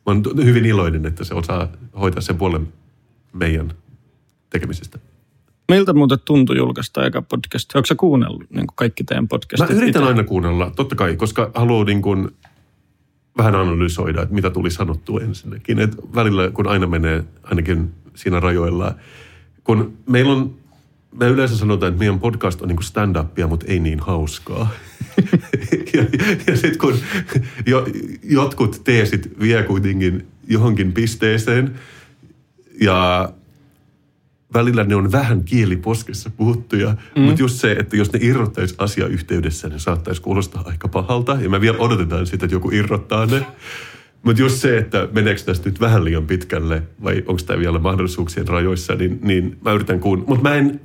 olen hyvin iloinen, että se osaa hoitaa sen puolen meidän tekemisestä. Miltä muuten tuntui julkaista eka podcast? Onko sä kuunnellut niin kuin kaikki teidän podcastit? Mä yritän itse? aina kuunnella, totta kai, koska haluan niin kuin vähän analysoida, että mitä tuli sanottua ensinnäkin. Et välillä, kun aina menee ainakin siinä rajoilla – kun meillä on, me yleensä sanotaan, että meidän podcast on niin kuin stand-upia, mutta ei niin hauskaa. ja ja sitten kun jo, jotkut teesit vie kuitenkin johonkin pisteeseen ja välillä ne on vähän kieliposkessa puhuttuja, mm. mutta just se, että jos ne irrottaisi asia yhteydessä, ne saattaisi kuulostaa aika pahalta. Ja me vielä odotetaan sitä, että joku irrottaa ne. Mutta just se, että meneekö tästä nyt vähän liian pitkälle vai onko tämä vielä mahdollisuuksien rajoissa, niin, niin mä yritän kuun. Mutta mä en,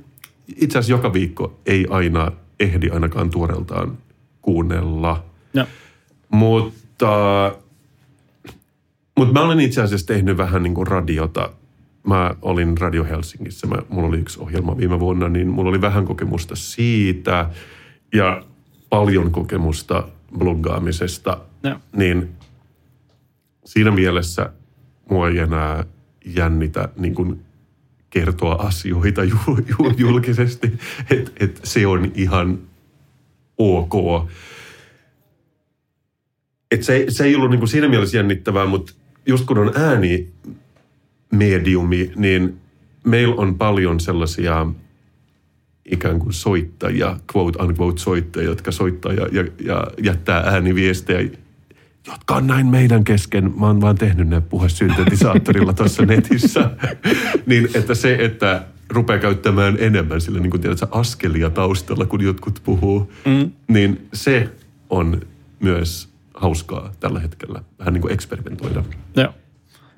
itse asiassa joka viikko ei aina ehdi ainakaan tuoreeltaan kuunnella. Ja. Mutta, mutta mä olen itse asiassa tehnyt vähän niin kuin radiota. Mä olin Radio Helsingissä, mä, mulla oli yksi ohjelma viime vuonna, niin mulla oli vähän kokemusta siitä ja paljon kokemusta bloggaamisesta. Ja. Niin siinä mielessä mua ei enää jännitä niin kuin kertoa asioita julkisesti, että et se on ihan ok. Et se, se ei ollut niin kuin siinä mielessä jännittävää, mutta just kun on ääni mediumi, niin meillä on paljon sellaisia ikään kuin soittajia, quote unquote soittajia, jotka soittaa ja, ja, ja jättää ääniviestejä jotka on näin meidän kesken. Mä oon vaan tehnyt ne puhe syntetisaattorilla tuossa netissä. niin että se, että rupeaa käyttämään enemmän sillä niin kuin tiedät, askelia taustalla, kun jotkut puhuu, mm. niin se on myös hauskaa tällä hetkellä vähän niin kuin eksperimentoida. Joo.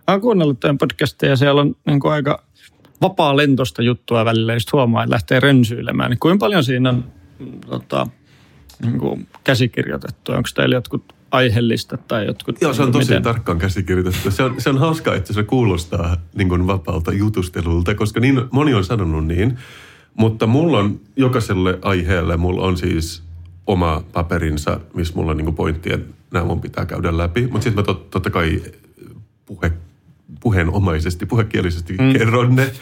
Olen kuunnellut tämän podcastin ja siellä on niin kuin aika vapaa lentosta juttua välillä, just huomaa, että lähtee rönsyilemään. Niin kuinka paljon siinä on tota, niin kuin käsikirjoitettu? Onko teillä jotkut aiheellista tai jotkut... Joo, se on tosi miten? tarkkaan käsikirjoitettu. Se on, se on hauskaa, että se kuulostaa niin kuin vapaalta jutustelulta, koska niin, moni on sanonut niin. Mutta mulla on jokaiselle aiheelle, mulla on siis oma paperinsa, missä mulla on niin kuin pointti, että nämä mun pitää käydä läpi. Mutta sitten mä tot, totta kai puhe, puheenomaisesti, puhekielisesti mm. kerron ne.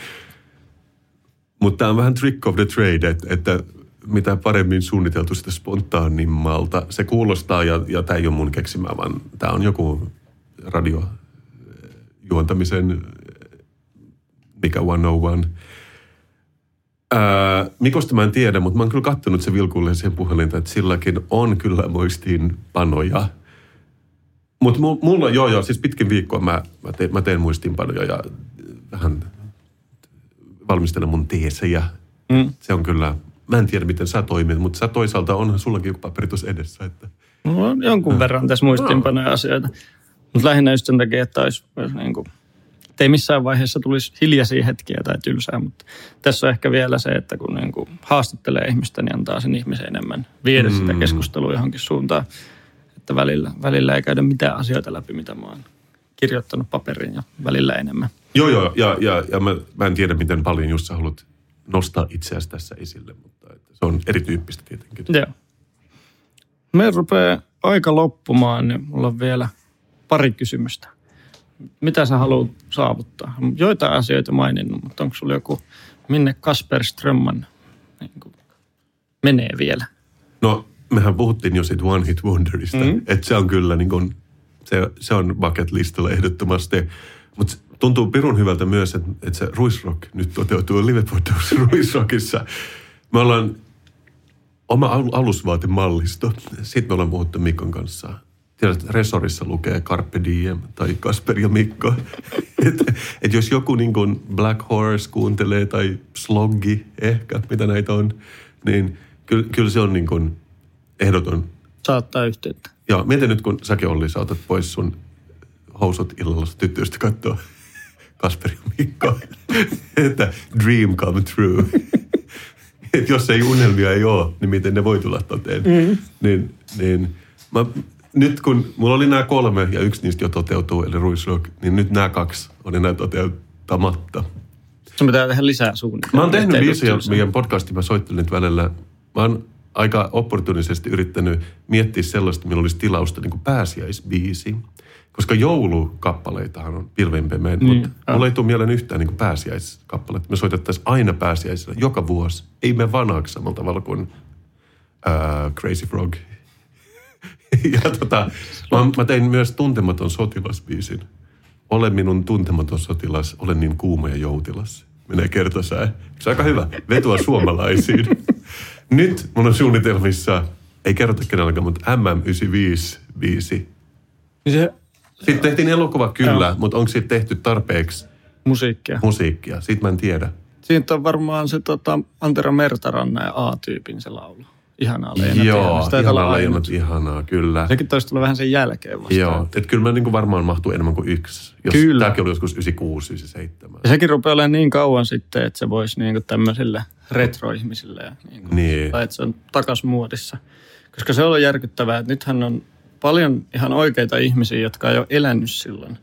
Mutta tämä on vähän trick of the trade, että, että mitä paremmin suunniteltu sitä spontaanimmalta. Se kuulostaa, ja, ja tämä ei ole mun keksimä, vaan tämä on joku radiojuontamisen, mikä 101. Ää, Mikosta mä en tiedä, mutta mä oon kyllä kattonut se vilkulle sen puhelinta, että silläkin on kyllä muistiinpanoja. Mutta mulla, joo joo, siis pitkin viikkoa mä, mä, teen, mä teen muistiinpanoja ja vähän valmistelen mun teesejä. Mm. Se on kyllä, mä en tiedä miten sä toimit, mutta sä toisaalta onhan sullakin joku paperi tuossa edessä. Että... Mulla on jonkun verran tässä muistiinpanoja asioita. Mutta lähinnä just sen takia, että olisi, olisi niin kuin, ei missään vaiheessa tulisi hiljaisia hetkiä tai tylsää, mutta tässä on ehkä vielä se, että kun niin kuin haastattelee ihmistä, niin antaa sen ihmisen enemmän viedä mm. sitä keskustelua johonkin suuntaan. Että välillä, välillä ei käydä mitään asioita läpi, mitä mä oon kirjoittanut paperiin ja välillä enemmän. Joo, joo, ja, ja, ja mä, mä en tiedä, miten paljon just sä haluat nostaa itseäsi tässä esille, mutta että se on erityyppistä tietenkin. Joo. Me rupeaa aika loppumaan, niin mulla on vielä pari kysymystä. Mitä sä haluat saavuttaa? Joitain asioita maininnut, mutta onko sulla joku, minne Kasper Strömman niin kuin, menee vielä? No, mehän puhuttiin jo siitä One Hit Wonderista, mm-hmm. että se on kyllä niin kuin, se, se on bucket listalla ehdottomasti. Mutta tuntuu pirun hyvältä myös, että, että se Ruisrock nyt toteutuu live-potaus Ruisrockissa. Me ollaan oma al- alusvaatemallisto. Sitten me ollaan puhuttu Mikon kanssa. Tiedät, Resorissa lukee Carpe Diem tai Kasper ja Mikko. että et jos joku niin kuin Black Horse kuuntelee tai Sloggi ehkä, mitä näitä on, niin kyllä, kyllä se on niin kuin ehdoton. Saattaa yhteyttä. Ja mietin nyt, kun säkin Olli, sä otat pois sun housut illalla tyttöistä katsoa Kasperi ja Mikko. että dream come true. että jos ei unelmia ei ole, niin miten ne voi tulla toteen. Mm. Niin, niin mä, nyt kun mulla oli nämä kolme ja yksi niistä jo toteutuu, eli Ruisrock, niin nyt nämä kaksi on enää toteuttamatta. Sun pitää tehdä lisää suunnitelmia. Mä oon tehnyt biisejä, meidän podcastin mä soittelin nyt välillä. Mä oon aika opportunisesti yrittänyt miettiä sellaista, millä olisi tilausta niin kuin pääsiäisbiisi. Koska joulukappaleitahan on pilvin pimein, niin. mutta äh. mulla ei tule mieleen yhtään niin pääsiäiskappaleita. Me soitettaisiin aina pääsiäisenä, joka vuosi. Ei me vanhaksi samalla tavalla kuin uh, Crazy Frog. ja tota, mä, mä tein myös Tuntematon sotilasbiisin. Ole minun tuntematon sotilas, olen niin kuuma ja joutilas. Menee kertosää. Se on aika hyvä. Vetua suomalaisiin. Nyt mun on suunnitelmissa, ei kerrota kenelläkään, mutta MM95 biisi. Niin se, Sitten tehtiin elokuva kyllä, Joo. mutta onko siitä tehty tarpeeksi musiikkia. musiikkia? Siitä mä en tiedä. Siitä on varmaan se tota, Antero Mertaranna ja A-tyypin se laulu. Ihanaa Leena Joo, ihanaa Leena, ihanaa, kyllä. Sekin taisi tulla vähän sen jälkeen vasta. Joo, että kyllä mä niin varmaan mahtuu enemmän kuin yksi. Jos Kyllä. Tämäkin oli joskus 96, 97. Ja sekin rupeaa olemaan niin kauan sitten, että se voisi niinku tämmöisille retroihmisille ja niinku, Niin. tai että se on takas muodissa. Koska se on järkyttävää, että nythän on paljon ihan oikeita ihmisiä, jotka ei ole elänyt silloin.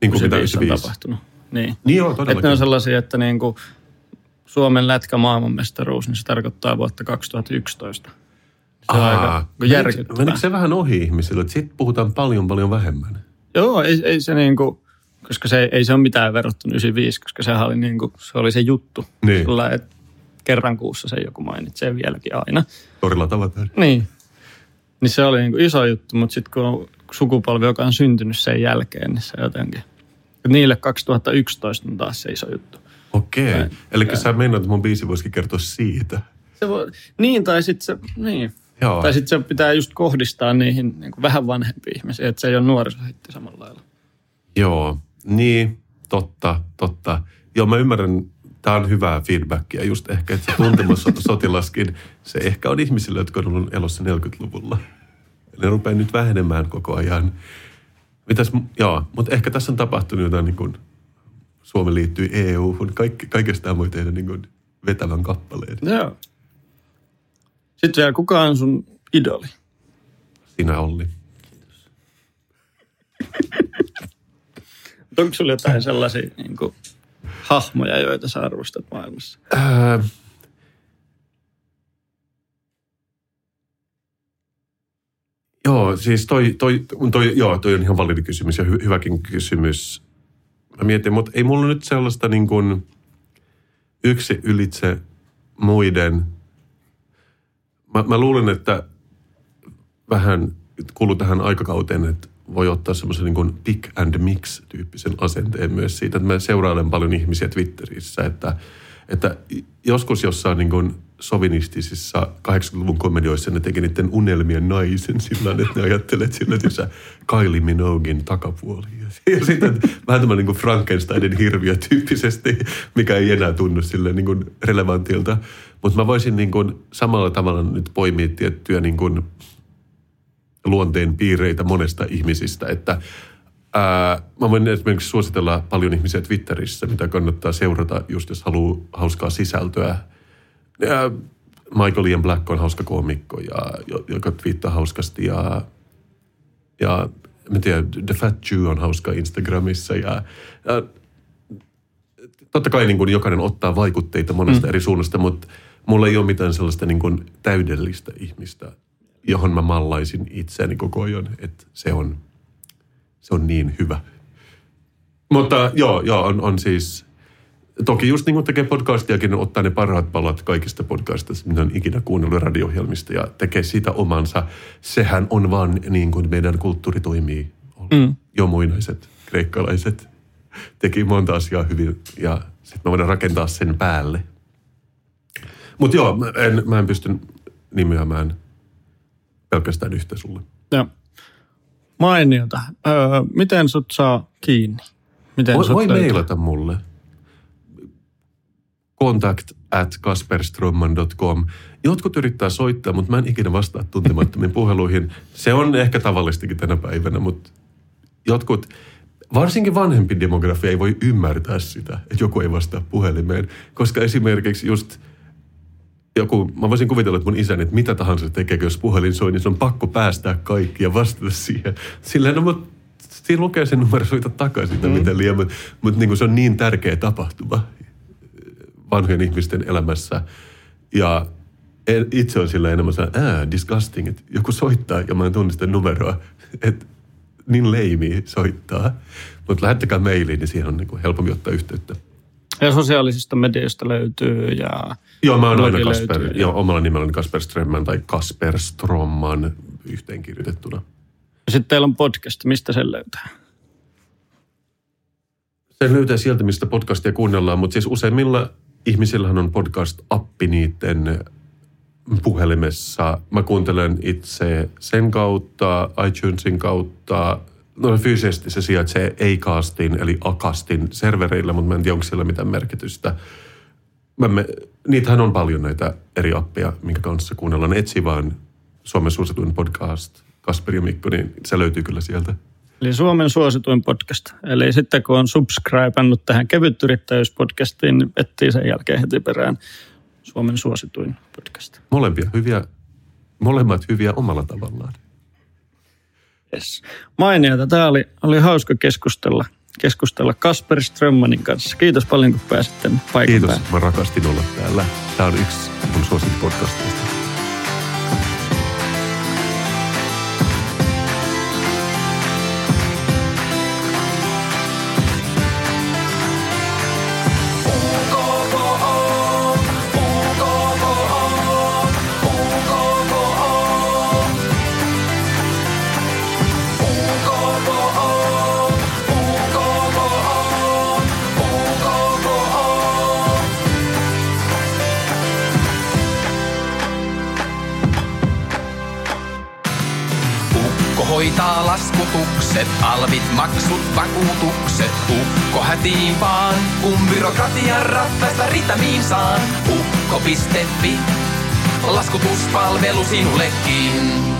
Niin kuin mitä on 95. tapahtunut. Niin. Niin joo, Että ne todellakin. on sellaisia, että niinku Suomen lätkä maailmanmestaruus, niin se tarkoittaa vuotta 2011. Se on aika järkyttävää. Menikö se vähän ohi ihmisille, että siitä puhutaan paljon paljon vähemmän? Joo, ei, ei se niinku, koska se, ei se ole mitään verrattuna 95, koska sehän oli, niinku, se oli se juttu. Niin. Sillä, että kerran kuussa se joku mainitsee vieläkin aina. Torilla tavataan. Niin. Niin se oli niinku iso juttu, mutta sitten kun on sukupolvi, joka on syntynyt sen jälkeen, niin se jotenkin... Niille 2011 on taas se iso juttu. Okei. Näin. Eli sä meinaat, että mun biisi voisikin kertoa siitä. Se voi, niin, tai sitten se, niin. Joo. Tai sitten se pitää just kohdistaa niihin niin kuin vähän vanhempiin ihmisiin, että se ei ole nuorisohitti samalla lailla. Joo, niin, totta, totta. Joo, mä ymmärrän tämä on hyvää feedbackia. Just ehkä, että se tuntemus sotilaskin, se ehkä on ihmisille, jotka on ollut elossa 40-luvulla. Ne rupeaa nyt vähenemään koko ajan. Mitäs, joo, mutta ehkä tässä on tapahtunut jotain niin kuin Suomi liittyy EU-hun. Kaikki, kaikesta voi tehdä niin kuin vetävän kappaleen. Joo. Sitten vielä, kuka on sun idoli? Sinä Olli. Onko sulla jotain sellaisia niin kuin, hahmoja, joita sä arvostat maailmassa? Ää, joo, siis toi, toi, toi, joo, toi on ihan validi kysymys ja hy, hyväkin kysymys. Mä mietin, mutta ei mulla nyt sellaista niin kuin yksi ylitse muiden. Mä, mä luulen, että vähän kuuluu tähän aikakauteen, että voi ottaa semmoisen niin kuin pick and mix tyyppisen asenteen myös siitä, että mä seurailen paljon ihmisiä Twitterissä, että, että joskus jossain niin kuin sovinistisissa 80-luvun komedioissa ne teki niiden unelmien naisen sillä että ne ajattelee sillä, että jos Kylie Minoguein takapuoli. Ja sitten vähän tämmöinen niin Frankensteinin hirviö tyyppisesti, mikä ei enää tunnu sille niin kuin relevantilta. Mutta mä voisin niin kuin samalla tavalla nyt poimia tiettyjä niin kuin luonteen piireitä monesta ihmisistä, että Ää, mä voin esimerkiksi suositella paljon ihmisiä Twitterissä, mitä kannattaa seurata, just jos haluaa hauskaa sisältöä. Ja Michael Ian Black on hauska koomikko, ja, joka twiittaa hauskasti. Ja, ja mä tiedän, The Fat Jew on hauska Instagramissa. Ja, ja totta kai niin kuin jokainen ottaa vaikutteita monesta mm. eri suunnasta, mutta mulla ei ole mitään sellaista niin kuin täydellistä ihmistä, johon mä mallaisin itseäni koko ajan, että se on, se on niin hyvä. Mutta joo, joo on, on siis, toki just niin kuin tekee podcastiakin, niin ottaa ne parhaat palat kaikista podcastista, mitä on ikinä kuunnellut radio ja tekee sitä omansa. Sehän on vaan niin kuin meidän kulttuuri toimii. Mm. Jo muinaiset kreikkalaiset teki monta asiaa hyvin ja sitten me voidaan rakentaa sen päälle. Mutta joo, mä en, mä en pysty nimeämään – pelkästään yhtä sulle. Joo. Mainiota. Öö, miten sut saa kiinni? Miten voi, voi mailata mulle. Contact at kasperstromman.com. Jotkut yrittää soittaa, mutta mä en ikinä vastaa tuntemattomiin puheluihin. Se on ehkä tavallistikin tänä päivänä, mutta jotkut, varsinkin vanhempi demografia ei voi ymmärtää sitä, että joku ei vastaa puhelimeen. Koska esimerkiksi just – joku, mä voisin kuvitella, että mun isäni, että mitä tahansa tekee, jos puhelin soi, niin se on pakko päästää kaikki ja vastata siihen. Silleen, no mutta siinä lukee sen numero, soita takaisin, mm. miten liian, mutta, mutta niin kuin se on niin tärkeä tapahtuma vanhojen ihmisten elämässä. Ja itse on sillä enemmän se, ää, disgusting, että joku soittaa ja mä en tunnista numeroa. Että niin leimi soittaa. Mutta lähettäkää mailiin, niin siihen on niin kuin helpompi ottaa yhteyttä. Ja sosiaalisista medioista löytyy ja... Joo, mä oon aina Kasper, löytyy, joo, omalla nimelläni Kasper Strömman tai Kasper Stromman yhteenkirjoitettuna. Ja sitten teillä on podcast, mistä sen löytää? Sen löytää sieltä, mistä podcastia kuunnellaan, mutta siis useimmilla ihmisillähän on podcast-appi niiden puhelimessa. Mä kuuntelen itse sen kautta, iTunesin kautta, No fyysisesti se sijaitsee Acastin eli Akastin servereillä, mutta mä en tiedä, onko siellä mitään merkitystä. Mä me, niitähän on paljon näitä eri appeja, minkä kanssa kuunnellaan. Etsi vaan Suomen suosituin podcast, Kasper ja Mikko, niin se löytyy kyllä sieltä. Eli Suomen suosituin podcast. Eli sitten kun on subscribannut tähän kevytyrittäjyyspodcastiin, niin etsii sen jälkeen heti perään Suomen suosituin podcast. Molempia hyviä, molemmat hyviä omalla tavallaan. Yes. Mainiota. Tämä oli, oli hauska keskustella, keskustella Kasper Strömmanin kanssa. Kiitos paljon, kun pääsitte paikan Kiitos. Päälle. Mä rakastin olla täällä. Tämä on yksi mun suosikkipodcasteista. Laskutukset, alvit, maksut, vakuutukset. Ukko hätiin vaan, kun byrokratian rattaista ritamiin saan. Ukko.fi, laskutuspalvelu sinullekin.